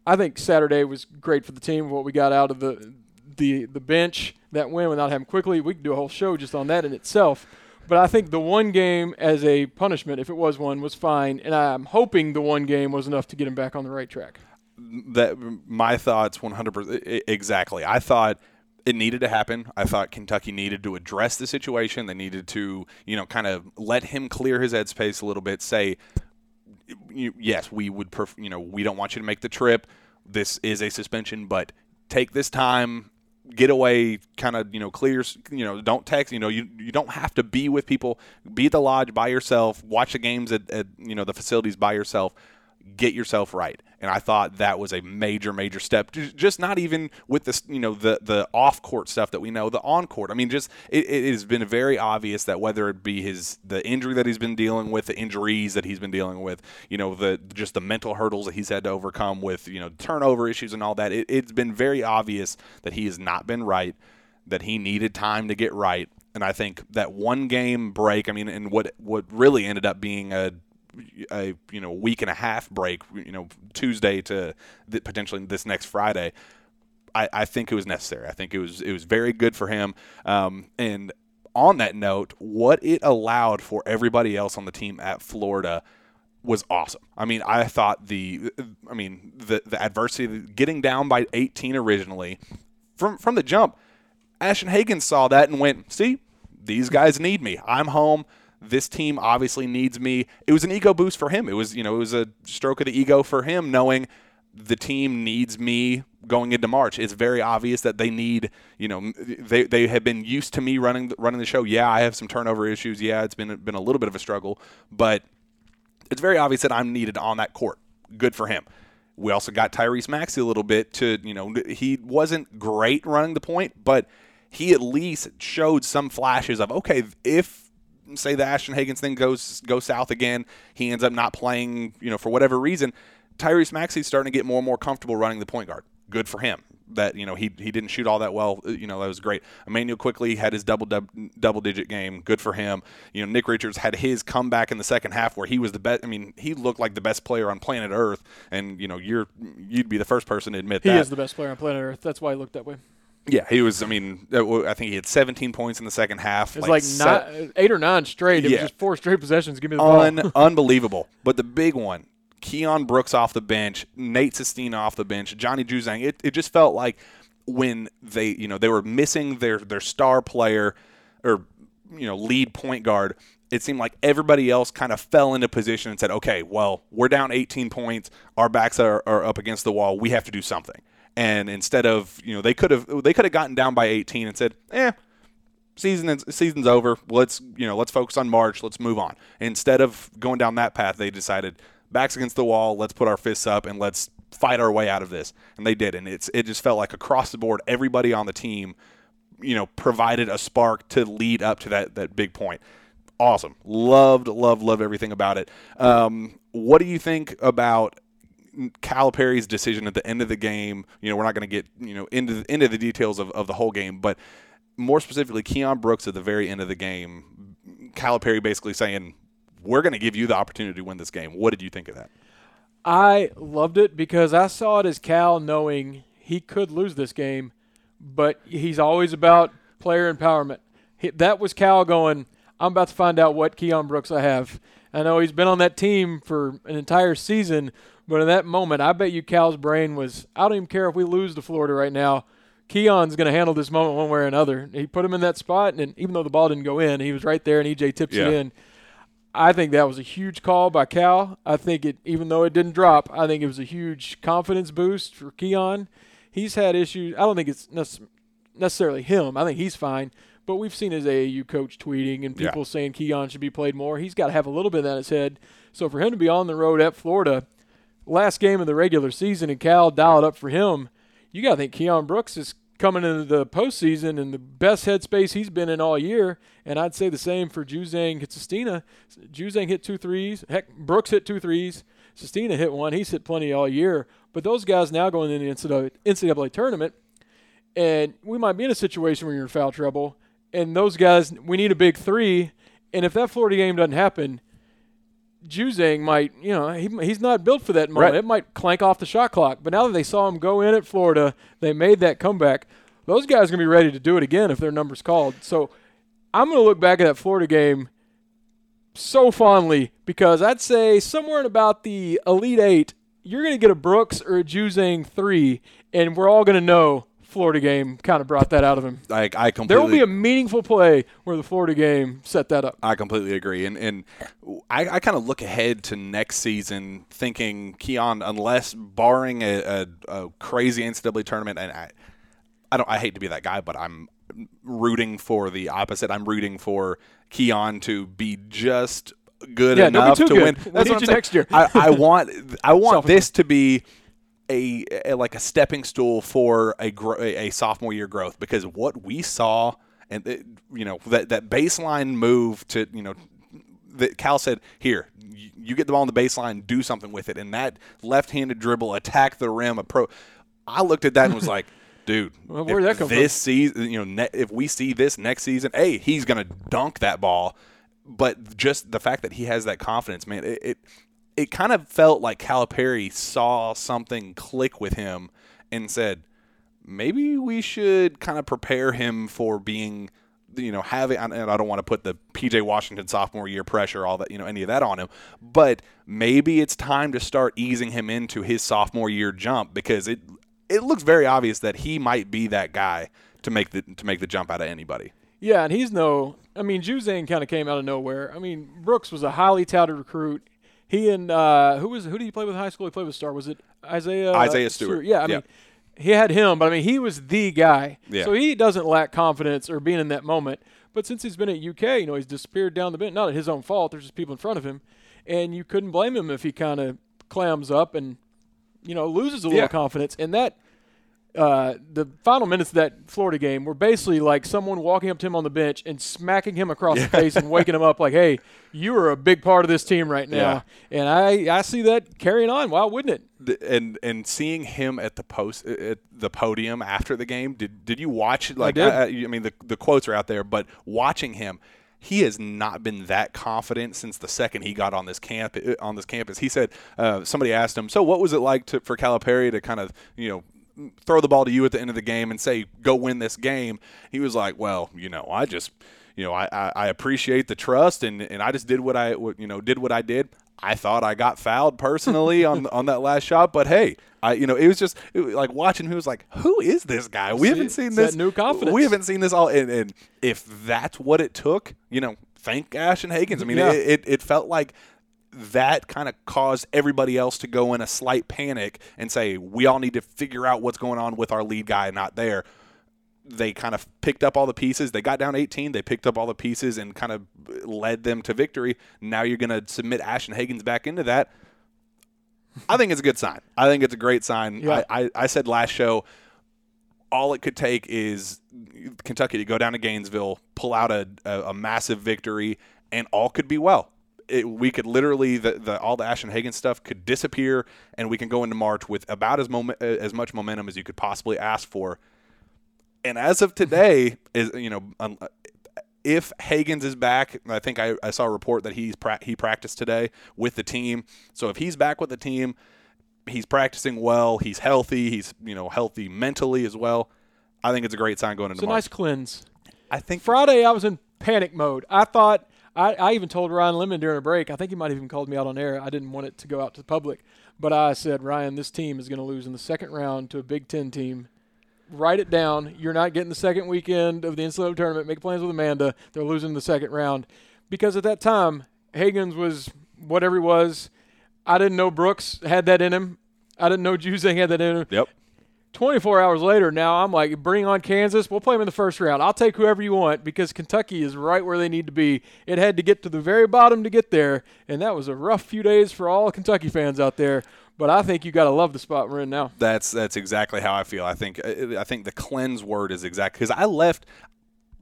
[SPEAKER 2] I think Saturday was great for the team. What we got out of the the the bench that win without having Quickley, we could do a whole show just on that in itself. But I think the one game as a punishment, if it was one, was fine, and I'm hoping the one game was enough to get him back on the right track.
[SPEAKER 1] that my thoughts 100% e- exactly i thought it needed to happen i thought kentucky needed to address the situation they needed to you know kind of let him clear his headspace a little bit say yes we would pref- you know we don't want you to make the trip this is a suspension but take this time get away kind of you know clear you know don't text you know you, you don't have to be with people. Be at the lodge by yourself. Watch the games at, at you know the facilities by yourself get yourself right. And i thought that was a major major step. Just not even with this you know the the off court stuff that we know the on court i mean just it, it has been very obvious that whether it be his the injury that he's been dealing with the injuries that he's been dealing with you know the just the mental hurdles that he's had to overcome with you know turnover issues and all that it, it's been very obvious that he has not been right that he needed time to get right. And i think that one game break i mean and what what really ended up being a a you know week and a half break, you know Tuesday to th- potentially this next Friday. I, I think it was necessary. I think it was it was very good for him. Um, and on that note, what it allowed for everybody else on the team at Florida was awesome. I mean, I thought the I mean the the adversity getting down by 18 originally from from the jump. Ashton Hagen saw that and went, "See, these guys need me. I'm home. This team obviously needs me." It was an ego boost for him. It was, you know, it was a stroke of the ego for him knowing the team needs me going into March. It's very obvious that they need, you know, they they have been used to me running running the show. Yeah, I have some turnover issues. Yeah, it's been been a little bit of a struggle, but it's very obvious that I'm needed on that court. Good for him. We also got Tyrese Maxey a little bit to, you know, he wasn't great running the point, but he at least showed some flashes of okay, if say the Ashton Hagans thing goes goes south again, he ends up not playing, you know, for whatever reason. Tyrese Maxey's starting to get more and more comfortable running the point guard. Good for him. That you know he he didn't shoot all that well. Uh, you know that was great. Immanuel Quickley had his double double digit game. Good for him. You know Nick Richards had his comeback in the second half where he was the best. I mean he looked like the best player on planet Earth. And you know you're you'd be the first person to admit
[SPEAKER 2] he
[SPEAKER 1] that
[SPEAKER 2] he is the best player on planet Earth. That's why he looked that way.
[SPEAKER 1] Yeah, he was. I mean, I think he had 17 points in the second half.
[SPEAKER 2] It was like, like nine, eight or nine straight. It yeah. was just four straight possessions. Give me the
[SPEAKER 1] Un-
[SPEAKER 2] ball.
[SPEAKER 1] unbelievable. But the big one, Keion Brooks off the bench, Nate Sestina off the bench, Johnny Juzang. It, it just felt like when they, you know, they were missing their their star player or you know lead point guard. It seemed like everybody else kind of fell into position and said, "Okay, well, we're down 18 points. Our backs are, are up against the wall. We have to do something." And instead of, you know, they could have they could have gotten down by 18 and said, "Eh, season is, season's over. Let's you know let's focus on March. Let's move on. Instead of going down that path, they decided backs against the wall. Let's put our fists up and let's fight our way out of this. And they did. And it's it just felt like across the board, everybody on the team, you know, provided a spark to lead up to that that big point. Awesome. Loved, loved, loved everything about it. Um, what do you think about Calipari's decision at the end of the game? You know, we're not going to get you know into the, into the details of, of the whole game, but more specifically, Keion Brooks at the very end of the game, Calipari basically saying, we're going to give you the opportunity to win this game. What did you think of that?
[SPEAKER 2] I loved it because I saw it as Cal knowing he could lose this game, but he's always about player empowerment. He, that was Cal going, I'm about to find out what Keion Brooks I have. I know he's been on that team for an entire season, but in that moment, I bet you Cal's brain was, I don't even care if we lose to Florida right now. Keion's going to handle this moment one way or another. He put him in that spot, and even though the ball didn't go in, he was right there, and EJ tips yeah. it in. I think that was a huge call by Cal. I think it, even though it didn't drop, I think it was a huge confidence boost for Keion. He's had issues. I don't think it's necessarily him. I think he's fine. But we've seen his AAU coach tweeting and people yeah. saying Keion should be played more. He's got to have a little bit of that in his head. So for him to be on the road at Florida, last game of the regular season, and Cal dialed up for him, you got to think Keion Brooks is coming into the postseason in the best headspace he's been in all year. And I'd say the same for Juzang Sestina. Juzang hit two threes. Heck, Brooks hit two threes. Sestina hit one. He's hit plenty all year. But those guys now going into the NCAA tournament, and we might be in a situation where you're in foul trouble. And those guys, we need a big three. And if that Florida game doesn't happen, Juzang might, you know, he, he's not built for that moment. Right. It might clank off the shot clock. But now that they saw him go in at Florida, they made that comeback. Those guys are going to be ready to do it again if their number's called. So I'm going to look back at that Florida game so fondly because I'd say somewhere in about the Elite Eight, you're going to get a Brooks or a Juzang three, and we're all going to know Florida game kind of brought that out of him.
[SPEAKER 1] I, I completely.
[SPEAKER 2] There will be a meaningful play where the Florida game set that up.
[SPEAKER 1] I completely agree, and and I, I kind of look ahead to next season, thinking Keion, unless barring a, a, a crazy NCAA tournament, and I, I don't, I hate to be that guy, but I'm rooting for the opposite. I'm rooting for Keion to be just good
[SPEAKER 2] yeah,
[SPEAKER 1] enough
[SPEAKER 2] to
[SPEAKER 1] good.
[SPEAKER 2] win. We'll That's what I'm next year.
[SPEAKER 1] I, I want I want this to be a, a, like a stepping stool for a a sophomore year growth because what we saw and it, you know that that baseline move to you know that Cal said here you get the ball on the baseline do something with it and that left-handed dribble attack the rim a pro I looked at that and was like dude
[SPEAKER 2] well, where that come
[SPEAKER 1] this
[SPEAKER 2] from?
[SPEAKER 1] season you know ne- if we see this next season hey he's gonna dunk that ball but just the fact that he has that confidence man it, it it kind of felt like Calipari saw something click with him and said, maybe we should kind of prepare him for being, you know, having, and I don't want to put the PJ Washington sophomore year pressure, all that, you know, any of that on him, but maybe it's time to start easing him into his sophomore year jump because it, it looks very obvious that he might be that guy to make the, to make the jump out of anybody.
[SPEAKER 2] Yeah, and he's no. I mean, Juzang kind of came out of nowhere. I mean, Brooks was a highly touted recruit. He and uh, who was who did he play with in high school? He played with Star. Was it Isaiah?
[SPEAKER 1] Isaiah Stewart.
[SPEAKER 2] Stewart. Yeah, I mean, he had him, but I mean, he was the guy.
[SPEAKER 1] Yeah.
[SPEAKER 2] So he doesn't lack confidence or being in that moment. But since he's been at UK, you know, he's disappeared down the bench. Not at his own fault. There's just people in front of him, and you couldn't blame him if he kind of clams up and you know loses a little yeah. confidence. And that uh, the final minutes of that Florida game were basically like someone walking up to him on the bench and smacking him across the face and waking him up like, "Hey, you are a big part of this team right now." And I I see that carrying on. Why wouldn't it?
[SPEAKER 1] And and seeing him at the post at the podium after the game did did you watch it? like
[SPEAKER 2] did.
[SPEAKER 1] I, I mean the the quotes are out there but watching him he has not been that confident since the second he got on this camp on this campus he said uh, somebody asked him so what was it like to, for Calipari to kind of you know throw the ball to you at the end of the game and say go win this game he was like well you know I just you know I, I, I appreciate the trust and, and I just did what I what, you know did what I did I thought I got fouled personally on on that last shot, but hey, I you know it was just it was like watching who was like, who is this guy? We haven't seen
[SPEAKER 2] it's
[SPEAKER 1] this
[SPEAKER 2] new confidence.
[SPEAKER 1] We haven't seen this all, and, and if that's what it took, you know, thank Ashton Hagans. I mean,
[SPEAKER 2] Yeah.
[SPEAKER 1] it, it it felt like that kind of caused everybody else to go in a slight panic and say we all need to figure out what's going on with our lead guy not there they kind of picked up all the pieces. They got down 18. They picked up all the pieces and kind of led them to victory. Now you're going to submit Ashton Hagans back into that. I think it's a good sign. I think it's a great sign.
[SPEAKER 2] Yeah.
[SPEAKER 1] I, I, I said last show, all it could take is Kentucky to go down to Gainesville, pull out a, a, a massive victory, and all could be well. It, we could literally the, the all the Ashton Hagans stuff could disappear, and we can go into March with about as moment as much momentum as you could possibly ask for. And as of today, is you know, if Hagans is back, I think I, I saw a report that he's pra- he practiced today with the team. So if he's back with the team, he's practicing well. He's healthy. He's you know healthy mentally as well. I think it's a great sign going into.
[SPEAKER 2] It's a
[SPEAKER 1] March.
[SPEAKER 2] nice cleanse.
[SPEAKER 1] I think
[SPEAKER 2] Friday, I was in panic mode. I thought I, I even told Ryan Lemond during a break. I think he might have even called me out on air. I didn't want it to go out to the public, but I said, Ryan, this team is going to lose in the second round to a Big Ten team. Write it down. You're not getting the second weekend of the NCAA tournament. Make plans with Amanda. They're losing the second round because at that time Hagans was whatever he was. I didn't know Brooks had that in him. I didn't know Juzang had that in him.
[SPEAKER 1] Yep.
[SPEAKER 2] 24 hours later, now I'm like, bring on Kansas. We'll play them in the first round. I'll take whoever you want because Kentucky is right where they need to be. It had to get to the very bottom to get there, and that was a rough few days for all Kentucky fans out there. But I think you got to love the spot we're in now.
[SPEAKER 1] That's that's exactly how I feel. I think I think the cleanse word is exact because I left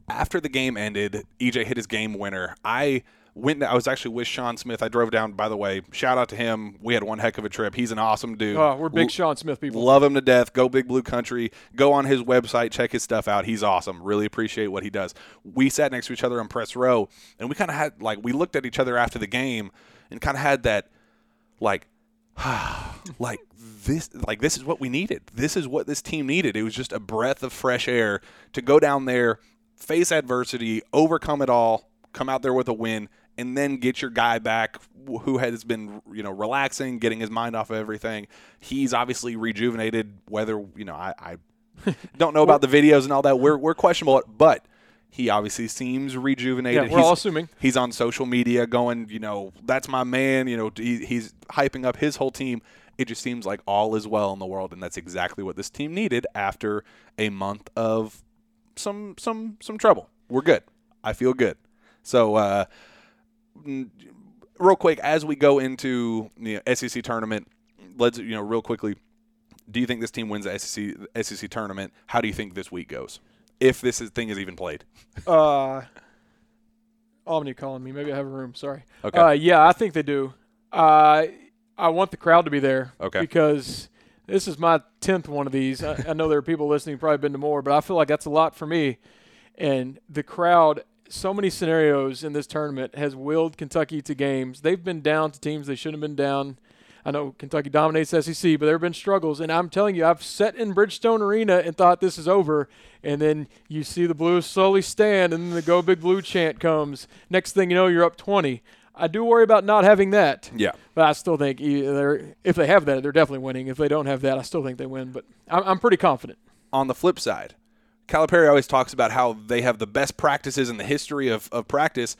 [SPEAKER 1] after the game ended. EJ hit his game winner. I went. I was actually with Sean Smith. I drove down. By the way, shout out to him. We had one heck of a trip. He's an awesome dude.
[SPEAKER 2] Oh, we're big
[SPEAKER 1] L-
[SPEAKER 2] Sean Smith people.
[SPEAKER 1] Love him to death. Go Big Blue Country. Go on his website. Check his stuff out. He's awesome. Really appreciate what he does. We sat next to each other on press row, and we kind of had like we looked at each other after the game, and kind of had that like like this like this is what we needed. This is what this team needed. It was just a breath of fresh air to go down there, face adversity, overcome it all, come out there with a win, and then get your guy back who has been you know relaxing, getting his mind off of everything. He's obviously rejuvenated. Whether you know I, I don't know about the videos and all that. We're we're questionable, but. He obviously seems rejuvenated.
[SPEAKER 2] Yeah, we're
[SPEAKER 1] He's-
[SPEAKER 2] all assuming.
[SPEAKER 1] he's on social media going, you know, that's my man. You know, he, he's hyping up his whole team. It just seems like all is well in the world, and that's exactly what this team needed after a month of some some some trouble. We're good. I feel good. So, uh, real quick, as we go into the SEC tournament, let's you know real quickly. Do you think this team wins the SEC SEC tournament? How do you think this week goes? If this is, thing is even played.
[SPEAKER 2] Uh, Omni calling me. Maybe I have a room. Sorry.
[SPEAKER 1] Okay.
[SPEAKER 2] Uh, yeah, I think they do. Uh, I want the crowd to be there.
[SPEAKER 1] Okay.
[SPEAKER 2] Because this is my tenth one of these. I, I know there are people listening who've probably been to more, but I feel like that's a lot for me. And the crowd, so many scenarios in this tournament has willed Kentucky to games. They've been down to teams they shouldn't have been down. I know Kentucky dominates SEC, but there have been struggles. And I'm telling you, I've sat in Bridgestone Arena and thought this is over. And then you see the Blues slowly stand, and then the Go Big Blue chant comes. Next thing you know, you're up 20. I do worry about not having that.
[SPEAKER 1] Yeah.
[SPEAKER 2] But I still think e- they're, if they have that, they're definitely winning. If they don't have that, I still think they win. But I'm, I'm pretty confident.
[SPEAKER 1] on the flip side, Calipari always talks about how they have the best practices in the history of, of practice.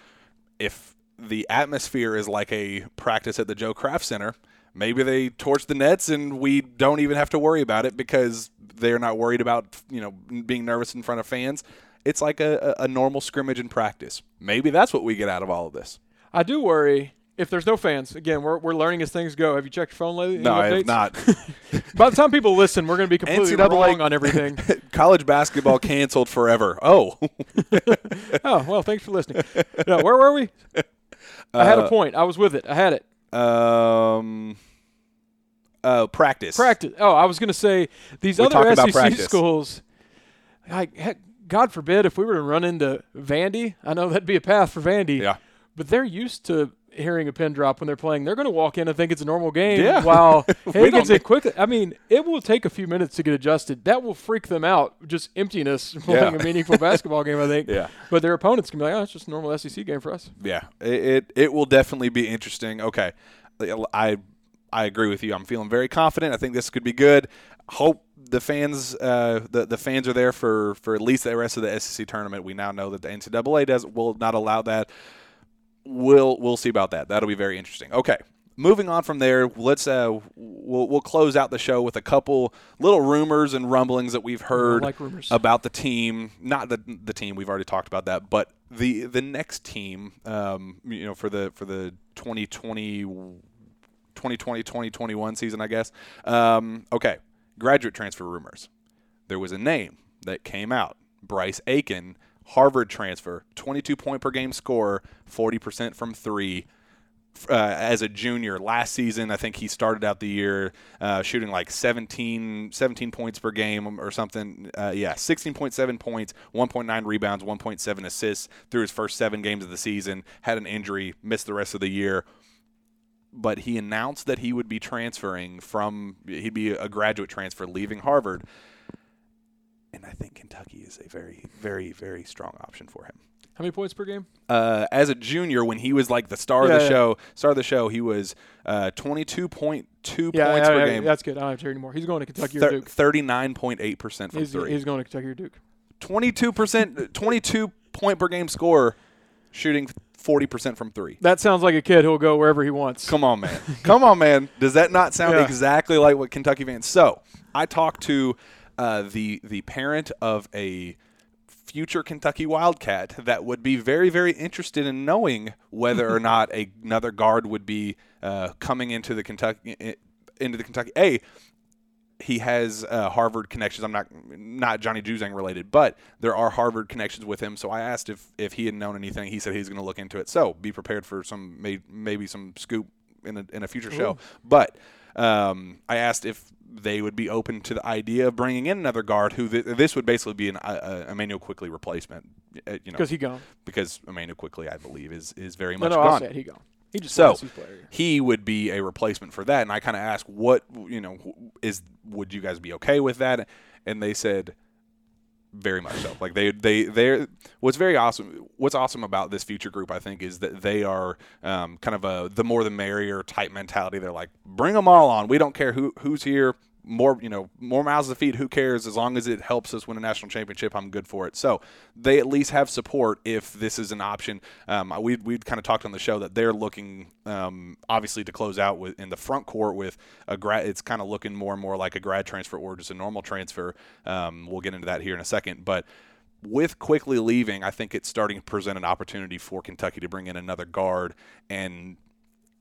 [SPEAKER 1] If the atmosphere is like a practice at the Joe Craft Center, maybe they torch the nets and we don't even have to worry about it because they're not worried about you know being nervous in front of fans. It's like a, a a normal scrimmage in practice. Maybe that's what we get out of all of this.
[SPEAKER 2] I do worry if there's no fans, again, we're, we're learning as things go. Have you checked your phone lately? Any
[SPEAKER 1] No, I have not.
[SPEAKER 2] By the time people listen, we're going to be completely
[SPEAKER 1] NCAA
[SPEAKER 2] wrong on everything.
[SPEAKER 1] College basketball canceled forever. Oh,
[SPEAKER 2] oh, well, thanks for listening. No, where were we? I had a
[SPEAKER 1] Uh,
[SPEAKER 2] point. I was with it. I had it.
[SPEAKER 1] um, uh, practice.
[SPEAKER 2] Practice. Oh, I was going to say these
[SPEAKER 1] We're
[SPEAKER 2] other SEC schools. Like, heck, God forbid if we were to run into Vandy. I know that'd be a path for Vandy.
[SPEAKER 1] Yeah.
[SPEAKER 2] But they're used to hearing a pin drop when they're playing. They're going to walk in and think it's a normal game.
[SPEAKER 1] Yeah.
[SPEAKER 2] While
[SPEAKER 1] We
[SPEAKER 2] Higgins it quickly. I mean, it will take a few minutes to get adjusted. That will freak them out. Just emptiness playing
[SPEAKER 1] Yeah.
[SPEAKER 2] a meaningful basketball game. I think.
[SPEAKER 1] Yeah.
[SPEAKER 2] But their opponents can be like, oh, it's just a normal SEC game for us.
[SPEAKER 1] Yeah, it, it it will definitely be interesting. Okay, I I agree with you. I'm feeling very confident. I think this could be good. Hope the fans uh, the the fans are there for for at least the rest of the SEC tournament. We now know that the NCAA does will not allow that. We'll we'll see about that. That'll be very interesting. Okay. Moving on from there, let's uh, we'll, we'll close out the show with a couple little rumors and rumblings that we've heard
[SPEAKER 2] like
[SPEAKER 1] about the team. Not the the team we've already talked about that, but the the next team. Um, you know, for the for the 2020 2020 2021 season, I guess. Um, okay, graduate transfer rumors. There was a name that came out: Bryce Aiken, Harvard transfer, 22 point per game scorer, 40% from three. Uh, as a junior last season, I think he started out the year uh, shooting like 17, 17 points per game or something. Uh, yeah, 16.7 points, 1.9 rebounds, 1.7 assists through his first seven games of the season. Had an injury, missed the rest of the year but he announced that he would be transferring from he'd be a graduate transfer leaving Harvard. And I think Kentucky is a very, very, very strong option for him.
[SPEAKER 2] How many points per game?
[SPEAKER 1] Uh, as a junior, when he was like the star of the
[SPEAKER 2] yeah.
[SPEAKER 1] show, star of the show, he was uh, twenty-two point two
[SPEAKER 2] Yeah,
[SPEAKER 1] points
[SPEAKER 2] yeah,
[SPEAKER 1] per
[SPEAKER 2] yeah,
[SPEAKER 1] game,
[SPEAKER 2] that's good. I don't have to hear anymore. He's going to Kentucky or Duke.
[SPEAKER 1] thirty-nine point eight percent from
[SPEAKER 2] He's,
[SPEAKER 1] three.
[SPEAKER 2] he's going to Kentucky or Duke.
[SPEAKER 1] Twenty-two percent, twenty-two point per game score, shooting forty percent from three.
[SPEAKER 2] That sounds like a kid who'll go wherever he wants.
[SPEAKER 1] Come on, man. Come on, man. Does that not sound
[SPEAKER 2] Yeah.
[SPEAKER 1] exactly like what Kentucky fans? So, I talked to uh, the the parent of a future Kentucky Wildcat that would be very, very interested in knowing whether or not a, another guard would be uh, coming into the Kentucky into the Kentucky. A he has uh, Harvard connections. I'm not not Johnny Juzang related, but there are Harvard connections with him. So I asked if if he had known anything. He said he's going to look into it. So be prepared for some may, maybe some scoop in a, in a future show. But um, I asked if they would be open to the idea of bringing in another guard. Who th- this would basically be an uh, Immanuel Quickley replacement. uh, You know,
[SPEAKER 2] Because he gone.
[SPEAKER 1] because Immanuel Quickley, I believe, is is very much
[SPEAKER 2] no, I'll
[SPEAKER 1] gone
[SPEAKER 2] say it. He gone. He just
[SPEAKER 1] So,
[SPEAKER 2] wants his player.
[SPEAKER 1] he would be a replacement for that. And I kind of asked, what you know is would you guys be okay with that? And they said, very much so. Like they they they what's very awesome. What's awesome about this future group, I think, is that they are um, kind of a the more the merrier type mentality. They're like, bring them all on. We don't care who who's here. More you know, more miles to feed. Who cares? As long as it helps us win a national championship, I'm good for it. So they at least have support if this is an option. Um, we we kind of talked on the show that they're looking um, obviously to close out with in the front court with a grad. It's kind of looking more and more like a grad transfer or just a normal transfer. Um, we'll get into that here in a second, but with Quickley leaving, I think it's starting to present an opportunity for Kentucky to bring in another guard, and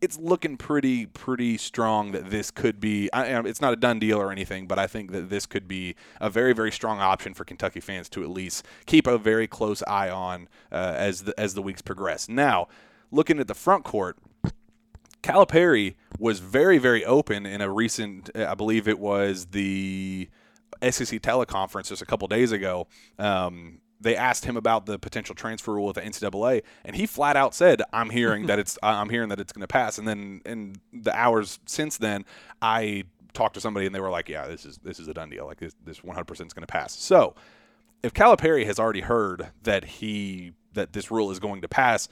[SPEAKER 1] it's looking pretty pretty strong that this could be. I, it's not a done deal or anything, but I think that this could be a very very strong option for Kentucky fans to at least keep a very close eye on uh, as the as the weeks progress. Now, looking at the front court. Calipari was very, very open in a recent, I believe it was the SEC teleconference just a couple days ago. Um, they asked him about the potential transfer rule with the NCAA, and he flat out said, "I'm hearing that it's, I'm hearing that it's going to pass." And then in the hours since then, I talked to somebody, and they were like, "Yeah, this is this is a done deal. Like this, this 100% is going to pass." So, if Calipari has already heard that he that this rule is going to pass,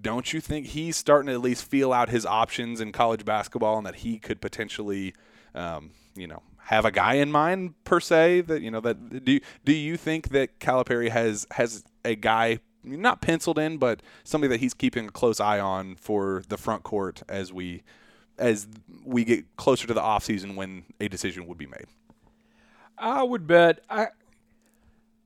[SPEAKER 1] don't you think he's starting to at least feel out his options in college basketball and that he could potentially, um, you know, have a guy in mind per se that you know that do do you think that Calipari has has a guy not penciled in but somebody that he's keeping a close eye on for the front court as we as we get closer to the offseason when a decision would be made.
[SPEAKER 2] I would bet I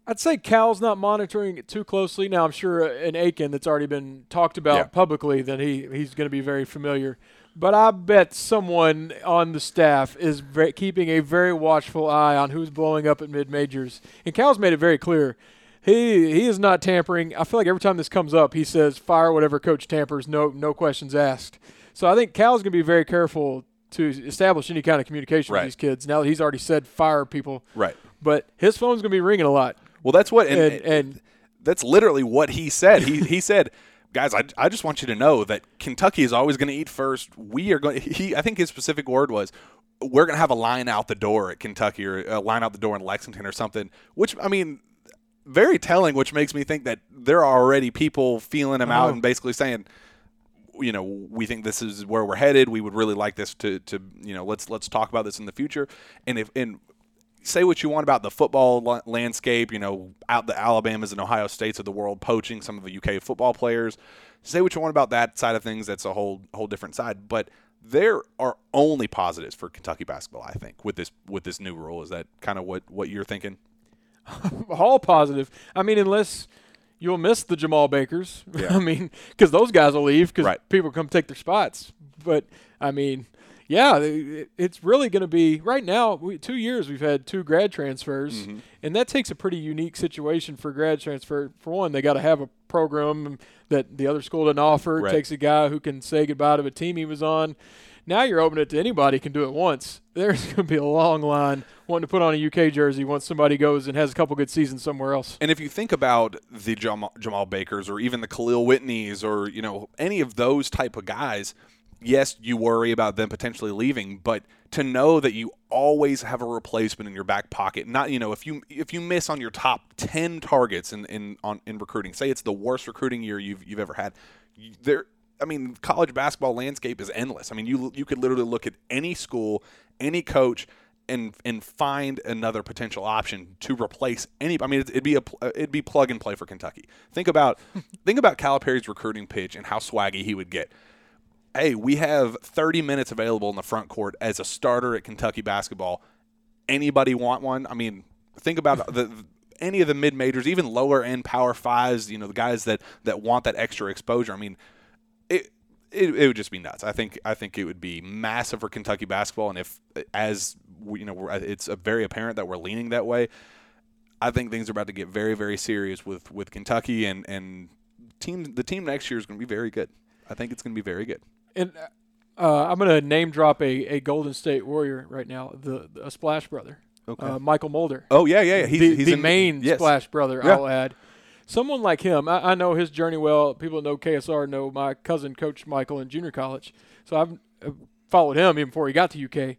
[SPEAKER 2] I'd say Cal's not monitoring it too closely. Now I'm sure uh, an Aiken that's already been talked about
[SPEAKER 1] Yeah.
[SPEAKER 2] publicly that he he's going to be very familiar. But I bet someone on the staff is ve- keeping a very watchful eye on who's blowing up at mid majors. And Cal's made it very clear. He he is not tampering. I feel like every time this comes up, he says fire whatever coach tampers, no no questions asked. So I think Cal's going to be very careful to establish any kind of communication
[SPEAKER 1] Right.
[SPEAKER 2] with these kids. Now that he's already said fire people,
[SPEAKER 1] Right.
[SPEAKER 2] but his phone's going to be ringing a lot.
[SPEAKER 1] Well, that's what, and,
[SPEAKER 2] And- and-
[SPEAKER 1] that's literally what he said. He he said, "Guys, I, I just want you to know that Kentucky is always going to eat first. We are going. He, I think his specific word was." We're going to have a line out the door at Kentucky or a line out the door in Lexington or something, which, I mean, very telling, which makes me think that there are already people feeling him out
[SPEAKER 2] Oh.
[SPEAKER 1] and basically saying, you know, we think this is where we're headed. We would really like this to, to you know, let's let's talk about this in the future. And if and say what you want about the football la- landscape, you know, out the Alabamas and Ohio States of the world poaching some of the UK football players. Say what you want about that side of things. That's a whole whole different side. But there are only positives for Kentucky basketball. I think with this with this new rule. Is that kind of what what you're thinking?
[SPEAKER 2] all positive. I mean, unless you'll miss the Jemarl Bakers.
[SPEAKER 1] Yeah.
[SPEAKER 2] I mean, because those guys will leave because
[SPEAKER 1] Right.
[SPEAKER 2] people come take their spots. But I mean, yeah, it- it's really going to be right now. We, two years we've had two grad transfers,
[SPEAKER 1] Mm-hmm.
[SPEAKER 2] and that takes a pretty unique situation for grad transfer. For one, they got to have a program that the other school didn't offer.
[SPEAKER 1] Right.
[SPEAKER 2] It takes a guy who can say goodbye to a team he was on. Now you're opening it to anybody can do it once. There's going to be a long line wanting to put on a UK jersey once somebody goes and has a couple good seasons somewhere else.
[SPEAKER 1] And if you think about the Jemarl, Jemarl Bakers or even the Khalil Whitneys or you know any of those type of guys, yes, you worry about them potentially leaving, but to know that you always have a replacement in your back pocket, not you know if you if you miss on your top ten targets in in on in recruiting, say it's the worst recruiting year you've you've ever had, there. I mean, college basketball landscape is endless. I mean, you you could literally look at any school, any coach, and and find another potential option to replace any. I mean, it'd, it'd be a uh, it'd be plug and play for Kentucky. Think about think about Calipari's recruiting pitch and how swaggy he would get. Hey, we have 30 minutes available in the front court as a starter at Kentucky basketball. Anybody want one? I mean, think about the any of the mid majors, even lower end power fives. You know, the guys that that want that extra exposure. I mean, it, it it would just be nuts. I think I think it would be massive for Kentucky basketball, and if as we, you know, it's very apparent that we're leaning that way. I think things are about to get very very serious with with Kentucky and and team the team next year is going to be very good. I think it's going to be very good.
[SPEAKER 2] And uh, I'm going to name drop a, a Golden State Warrior right now, the, the a Splash brother,
[SPEAKER 1] Okay.
[SPEAKER 2] uh, Mychal Mulder.
[SPEAKER 1] Oh yeah, yeah, yeah. He's,
[SPEAKER 2] the
[SPEAKER 1] he's
[SPEAKER 2] the
[SPEAKER 1] in-
[SPEAKER 2] main
[SPEAKER 1] yes.
[SPEAKER 2] Splash brother,
[SPEAKER 1] Yeah.
[SPEAKER 2] I'll add. Someone like him, I, I know his journey well. People that know KSR know my cousin coached Mychal in junior college, so I've uh, followed him even before he got to UK.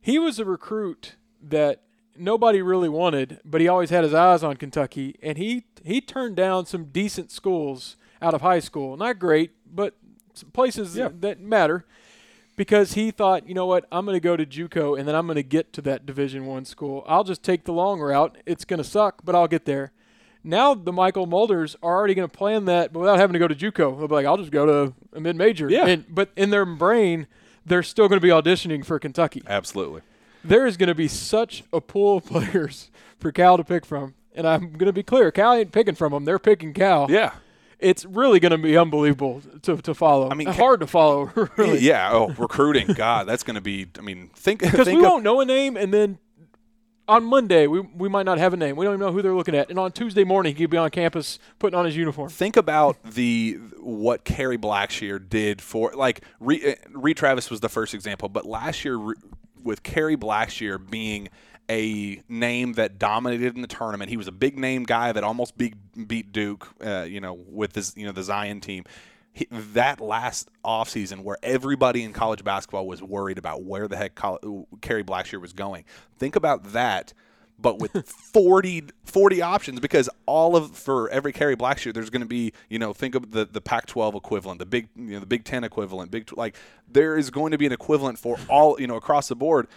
[SPEAKER 2] He was a recruit that nobody really wanted, but he always had his eyes on Kentucky, and he he turned down some decent schools out of high school. Not great, but places
[SPEAKER 1] Yeah.
[SPEAKER 2] that matter because he thought, you know what, I'm going to go to JUCO and then I'm going to get to that Division One school. I'll just take the long route. It's going to suck, but I'll get there. Now the Mychal Mulders are already going to plan that, but without having to go to JUCO. They'll be like, I'll just go to a mid major.
[SPEAKER 1] Yeah.
[SPEAKER 2] And, but in their brain, they're still going to be auditioning for Kentucky.
[SPEAKER 1] Absolutely.
[SPEAKER 2] There is going to be such a pool of players for Cal to pick from. And I'm going to be clear, Cal ain't picking from them. They're picking Cal.
[SPEAKER 1] Yeah.
[SPEAKER 2] It's really going to be unbelievable to, to follow. I
[SPEAKER 1] mean,
[SPEAKER 2] hard to follow, really.
[SPEAKER 1] Yeah. Oh, recruiting. God, that's going to be. I mean, think
[SPEAKER 2] Because we won't know a name, and then on Monday we we might not have a name. We don't even know who they're looking at. And on Tuesday morning he could be on campus putting on his uniform.
[SPEAKER 1] think about the what Kerry Blackshear did for like Re, uh, Reid Travis was the first example, but last year with Kerry Blackshear being a name that dominated in the tournament, he was a big name guy that almost beat beat Duke, uh, you know, with this you know the Zion team. He, that last offseason where everybody in college basketball was worried about where the heck Kerry Blackshear was going. Think about that but with 40, 40 options because all of for every Kerry Blackshear there's going to be you know think of the the Pac-12 equivalent the big you know the Big 10 equivalent big like there is going to be an equivalent for all you know across the board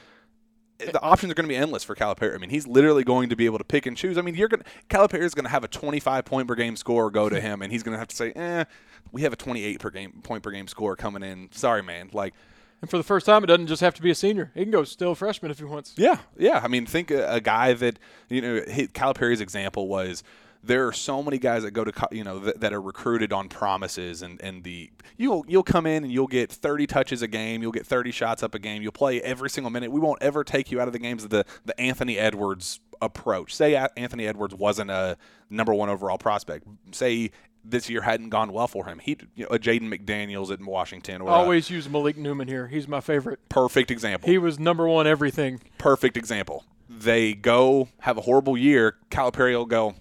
[SPEAKER 1] the options are going to be endless for Calipari. I mean, he's literally going to be able to pick and choose. I mean, you're going Calipari is going to have a 25 point per game score go to him, and he's going to have to say, "Eh, we have a 28 per game point per game score coming in." Sorry, man. Like,
[SPEAKER 2] And for the first time, it doesn't just have to be a senior. He can go still freshman if he wants.
[SPEAKER 1] Yeah, yeah. I mean, think a, a guy that you know. Calipari's example was there are so many guys that go to you know that, that, are recruited on promises and and the you'll you'll come in and you'll get 30 touches a game you'll get 30 shots up a game you'll play every single minute we won't ever take you out of the games of the the Anthony Edwards approach say Anthony Edwards wasn't a number 1 overall prospect say this year hadn't gone well for him. He, you know, a Jaden McDaniels in Washington. Or
[SPEAKER 2] Always use Malik Newman here. He's my favorite.
[SPEAKER 1] Perfect example.
[SPEAKER 2] He was number one everything.
[SPEAKER 1] Perfect example. They go have a horrible year. Calipari will go,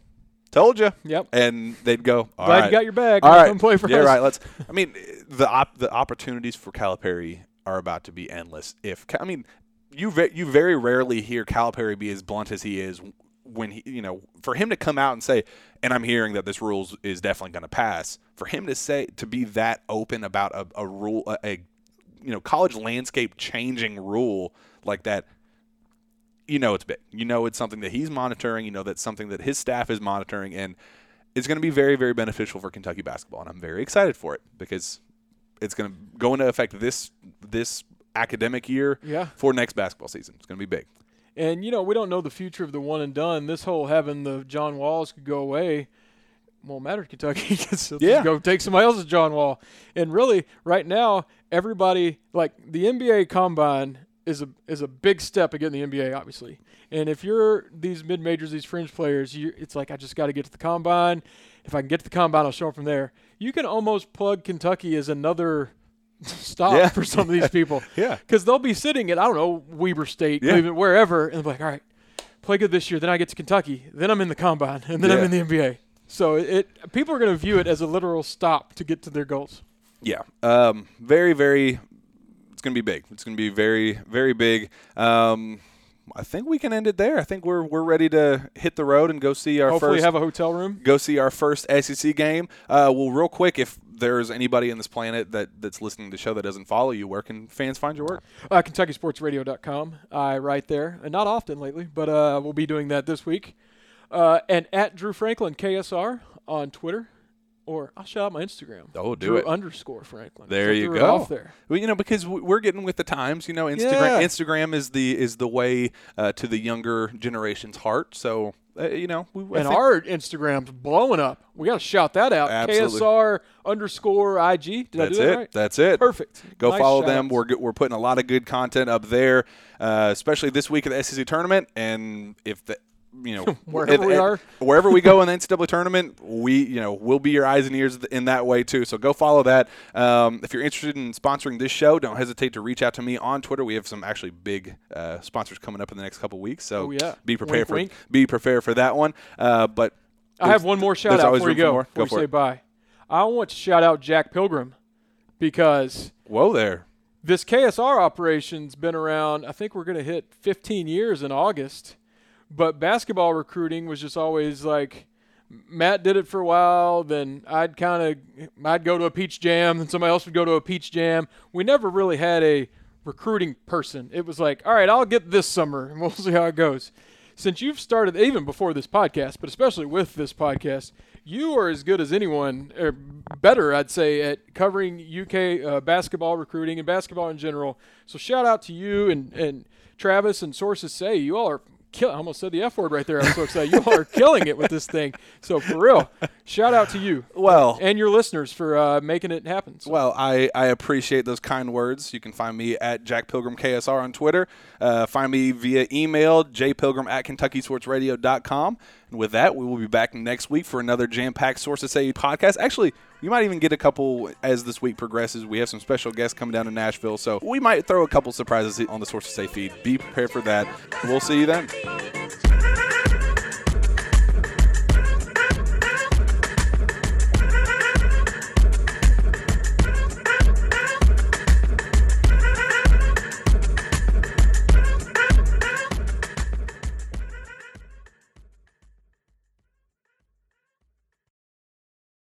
[SPEAKER 1] Told you.
[SPEAKER 2] Yep.
[SPEAKER 1] And they'd go. All
[SPEAKER 2] Glad
[SPEAKER 1] right.
[SPEAKER 2] you got your bag.
[SPEAKER 1] All right.
[SPEAKER 2] Come play for
[SPEAKER 1] yeah,
[SPEAKER 2] us.
[SPEAKER 1] right. Let's. I mean, the op, the opportunities for Calipari are about to be endless. If I mean, you ve- you very rarely hear Calipari be as blunt as he is when he, you know, for him to come out and say, and I'm hearing that this rule is definitely going to pass. For him to say to be that open about a, a rule, a, a you know, college landscape changing rule like that you know it's big. You know it's something that he's monitoring. You know that's something that his staff is monitoring, and it's going to be very, very beneficial for Kentucky basketball. And I'm very excited for it because it's going to go into effect this this academic year
[SPEAKER 2] yeah.
[SPEAKER 1] for next basketball season. It's going to be big.
[SPEAKER 2] And you know we don't know the future of the one and done. This whole having the John Walls could go away won't matter to Kentucky
[SPEAKER 1] yeah.
[SPEAKER 2] go take somebody else's John Wall. And really, right now, everybody like the NBA Combine is a is a big step again in the NBA, obviously. And if you're these mid majors, these fringe players, you, it's like I just got to get to the combine. If I can get to the combine, I'll show up from there. You can almost plug Kentucky as another stop
[SPEAKER 1] yeah.
[SPEAKER 2] for some of these people.
[SPEAKER 1] yeah,
[SPEAKER 2] because they'll be sitting at I don't know Weber State,
[SPEAKER 1] yeah.
[SPEAKER 2] Cleveland, wherever, and they'll be like, all right, play good this year. Then I get to Kentucky. Then I'm in the combine, and then
[SPEAKER 1] yeah.
[SPEAKER 2] I'm in the NBA. So it people are going to view it as a literal stop to get to their goals.
[SPEAKER 1] Yeah, um, very, very it's going to be big. It's going to be very, very big. Um, I think we can end it there. I think we're we're ready to hit the road and go see our
[SPEAKER 2] Hopefully
[SPEAKER 1] first.
[SPEAKER 2] have a hotel room.
[SPEAKER 1] Go see our first SEC game. Uh, well, real quick, if there's anybody in this planet that, that's listening to the show that doesn't follow you, where can fans find your work?
[SPEAKER 2] Uh, KentuckySportsRadio.com. I write there, and not often lately, but uh, we'll be doing that this week. Uh, and at Drew Franklin KSR on Twitter or I'll shout out my Instagram.
[SPEAKER 1] Oh, do
[SPEAKER 2] Drew
[SPEAKER 1] it.
[SPEAKER 2] Underscore Franklin.
[SPEAKER 1] There you go.
[SPEAKER 2] Off there.
[SPEAKER 1] Well, you know, because we're getting with the times. You know, Instagram
[SPEAKER 2] Yeah.
[SPEAKER 1] Instagram is the is the way uh, to the younger generation's heart. So uh, you know, we,
[SPEAKER 2] and our Instagram's blowing up. We got to shout that out.
[SPEAKER 1] Absolutely.
[SPEAKER 2] KSR underscore IG. Did I
[SPEAKER 1] that's
[SPEAKER 2] do that
[SPEAKER 1] it.
[SPEAKER 2] right?
[SPEAKER 1] That's it.
[SPEAKER 2] Perfect.
[SPEAKER 1] Go
[SPEAKER 2] Nice
[SPEAKER 1] follow them.
[SPEAKER 2] shout-outs.
[SPEAKER 1] We're we're putting a lot of good content up there, uh, especially this week at the SEC tournament. And if the you know
[SPEAKER 2] Wherever
[SPEAKER 1] if-
[SPEAKER 2] we are.
[SPEAKER 1] wherever we go in the NCAA tournament, we you know we'll be your eyes and ears in that way too. So go follow that. Um, if you're interested in sponsoring this show, don't hesitate to reach out to me on Twitter. We have some actually big uh, sponsors coming up in the next couple weeks. So
[SPEAKER 2] Oh, yeah.
[SPEAKER 1] be prepared
[SPEAKER 2] Wink,
[SPEAKER 1] for
[SPEAKER 2] wink.
[SPEAKER 1] be prepared for that one. Uh, but
[SPEAKER 2] I have one more shout out before you go. Before
[SPEAKER 1] Go for
[SPEAKER 2] we say
[SPEAKER 1] it.
[SPEAKER 2] bye. I want to shout out Jack Pilgrim because
[SPEAKER 1] whoa there.
[SPEAKER 2] this KSR operation's been around. I think we're going to hit 15 years in August. But basketball recruiting was just always like Matt did it for a while. Then I'd kind of I'd go to a peach jam, then somebody else would go to a peach jam. We never really had a recruiting person. It was like, all right, I'll get this summer, and we'll see how it goes. Since you've started, even before this podcast, but especially with this podcast, you are as good as anyone, or better, I'd say, at covering UK uh, basketball recruiting and basketball in general. So shout out to you and, and Travis and Sources Say. You all are kill. I almost said the F word right there. I'm so excited. You all are killing it with this thing. So for real, shout out to you
[SPEAKER 1] Well,
[SPEAKER 2] and your listeners for uh, making it happen. So
[SPEAKER 1] Well, I, I appreciate those kind words. You can find me at Jack Pilgrim KSR on Twitter. Uh, find me via email, jpilgrim at KentuckySportsRadio.com. And with that, we will be back next week for another jam packed source Sources Say podcast. Actually, you might even get a couple as this week progresses. We have some special guests coming down to Nashville, so we might throw a couple surprises on the Sources Say feed. Be prepared for that. We'll see you then.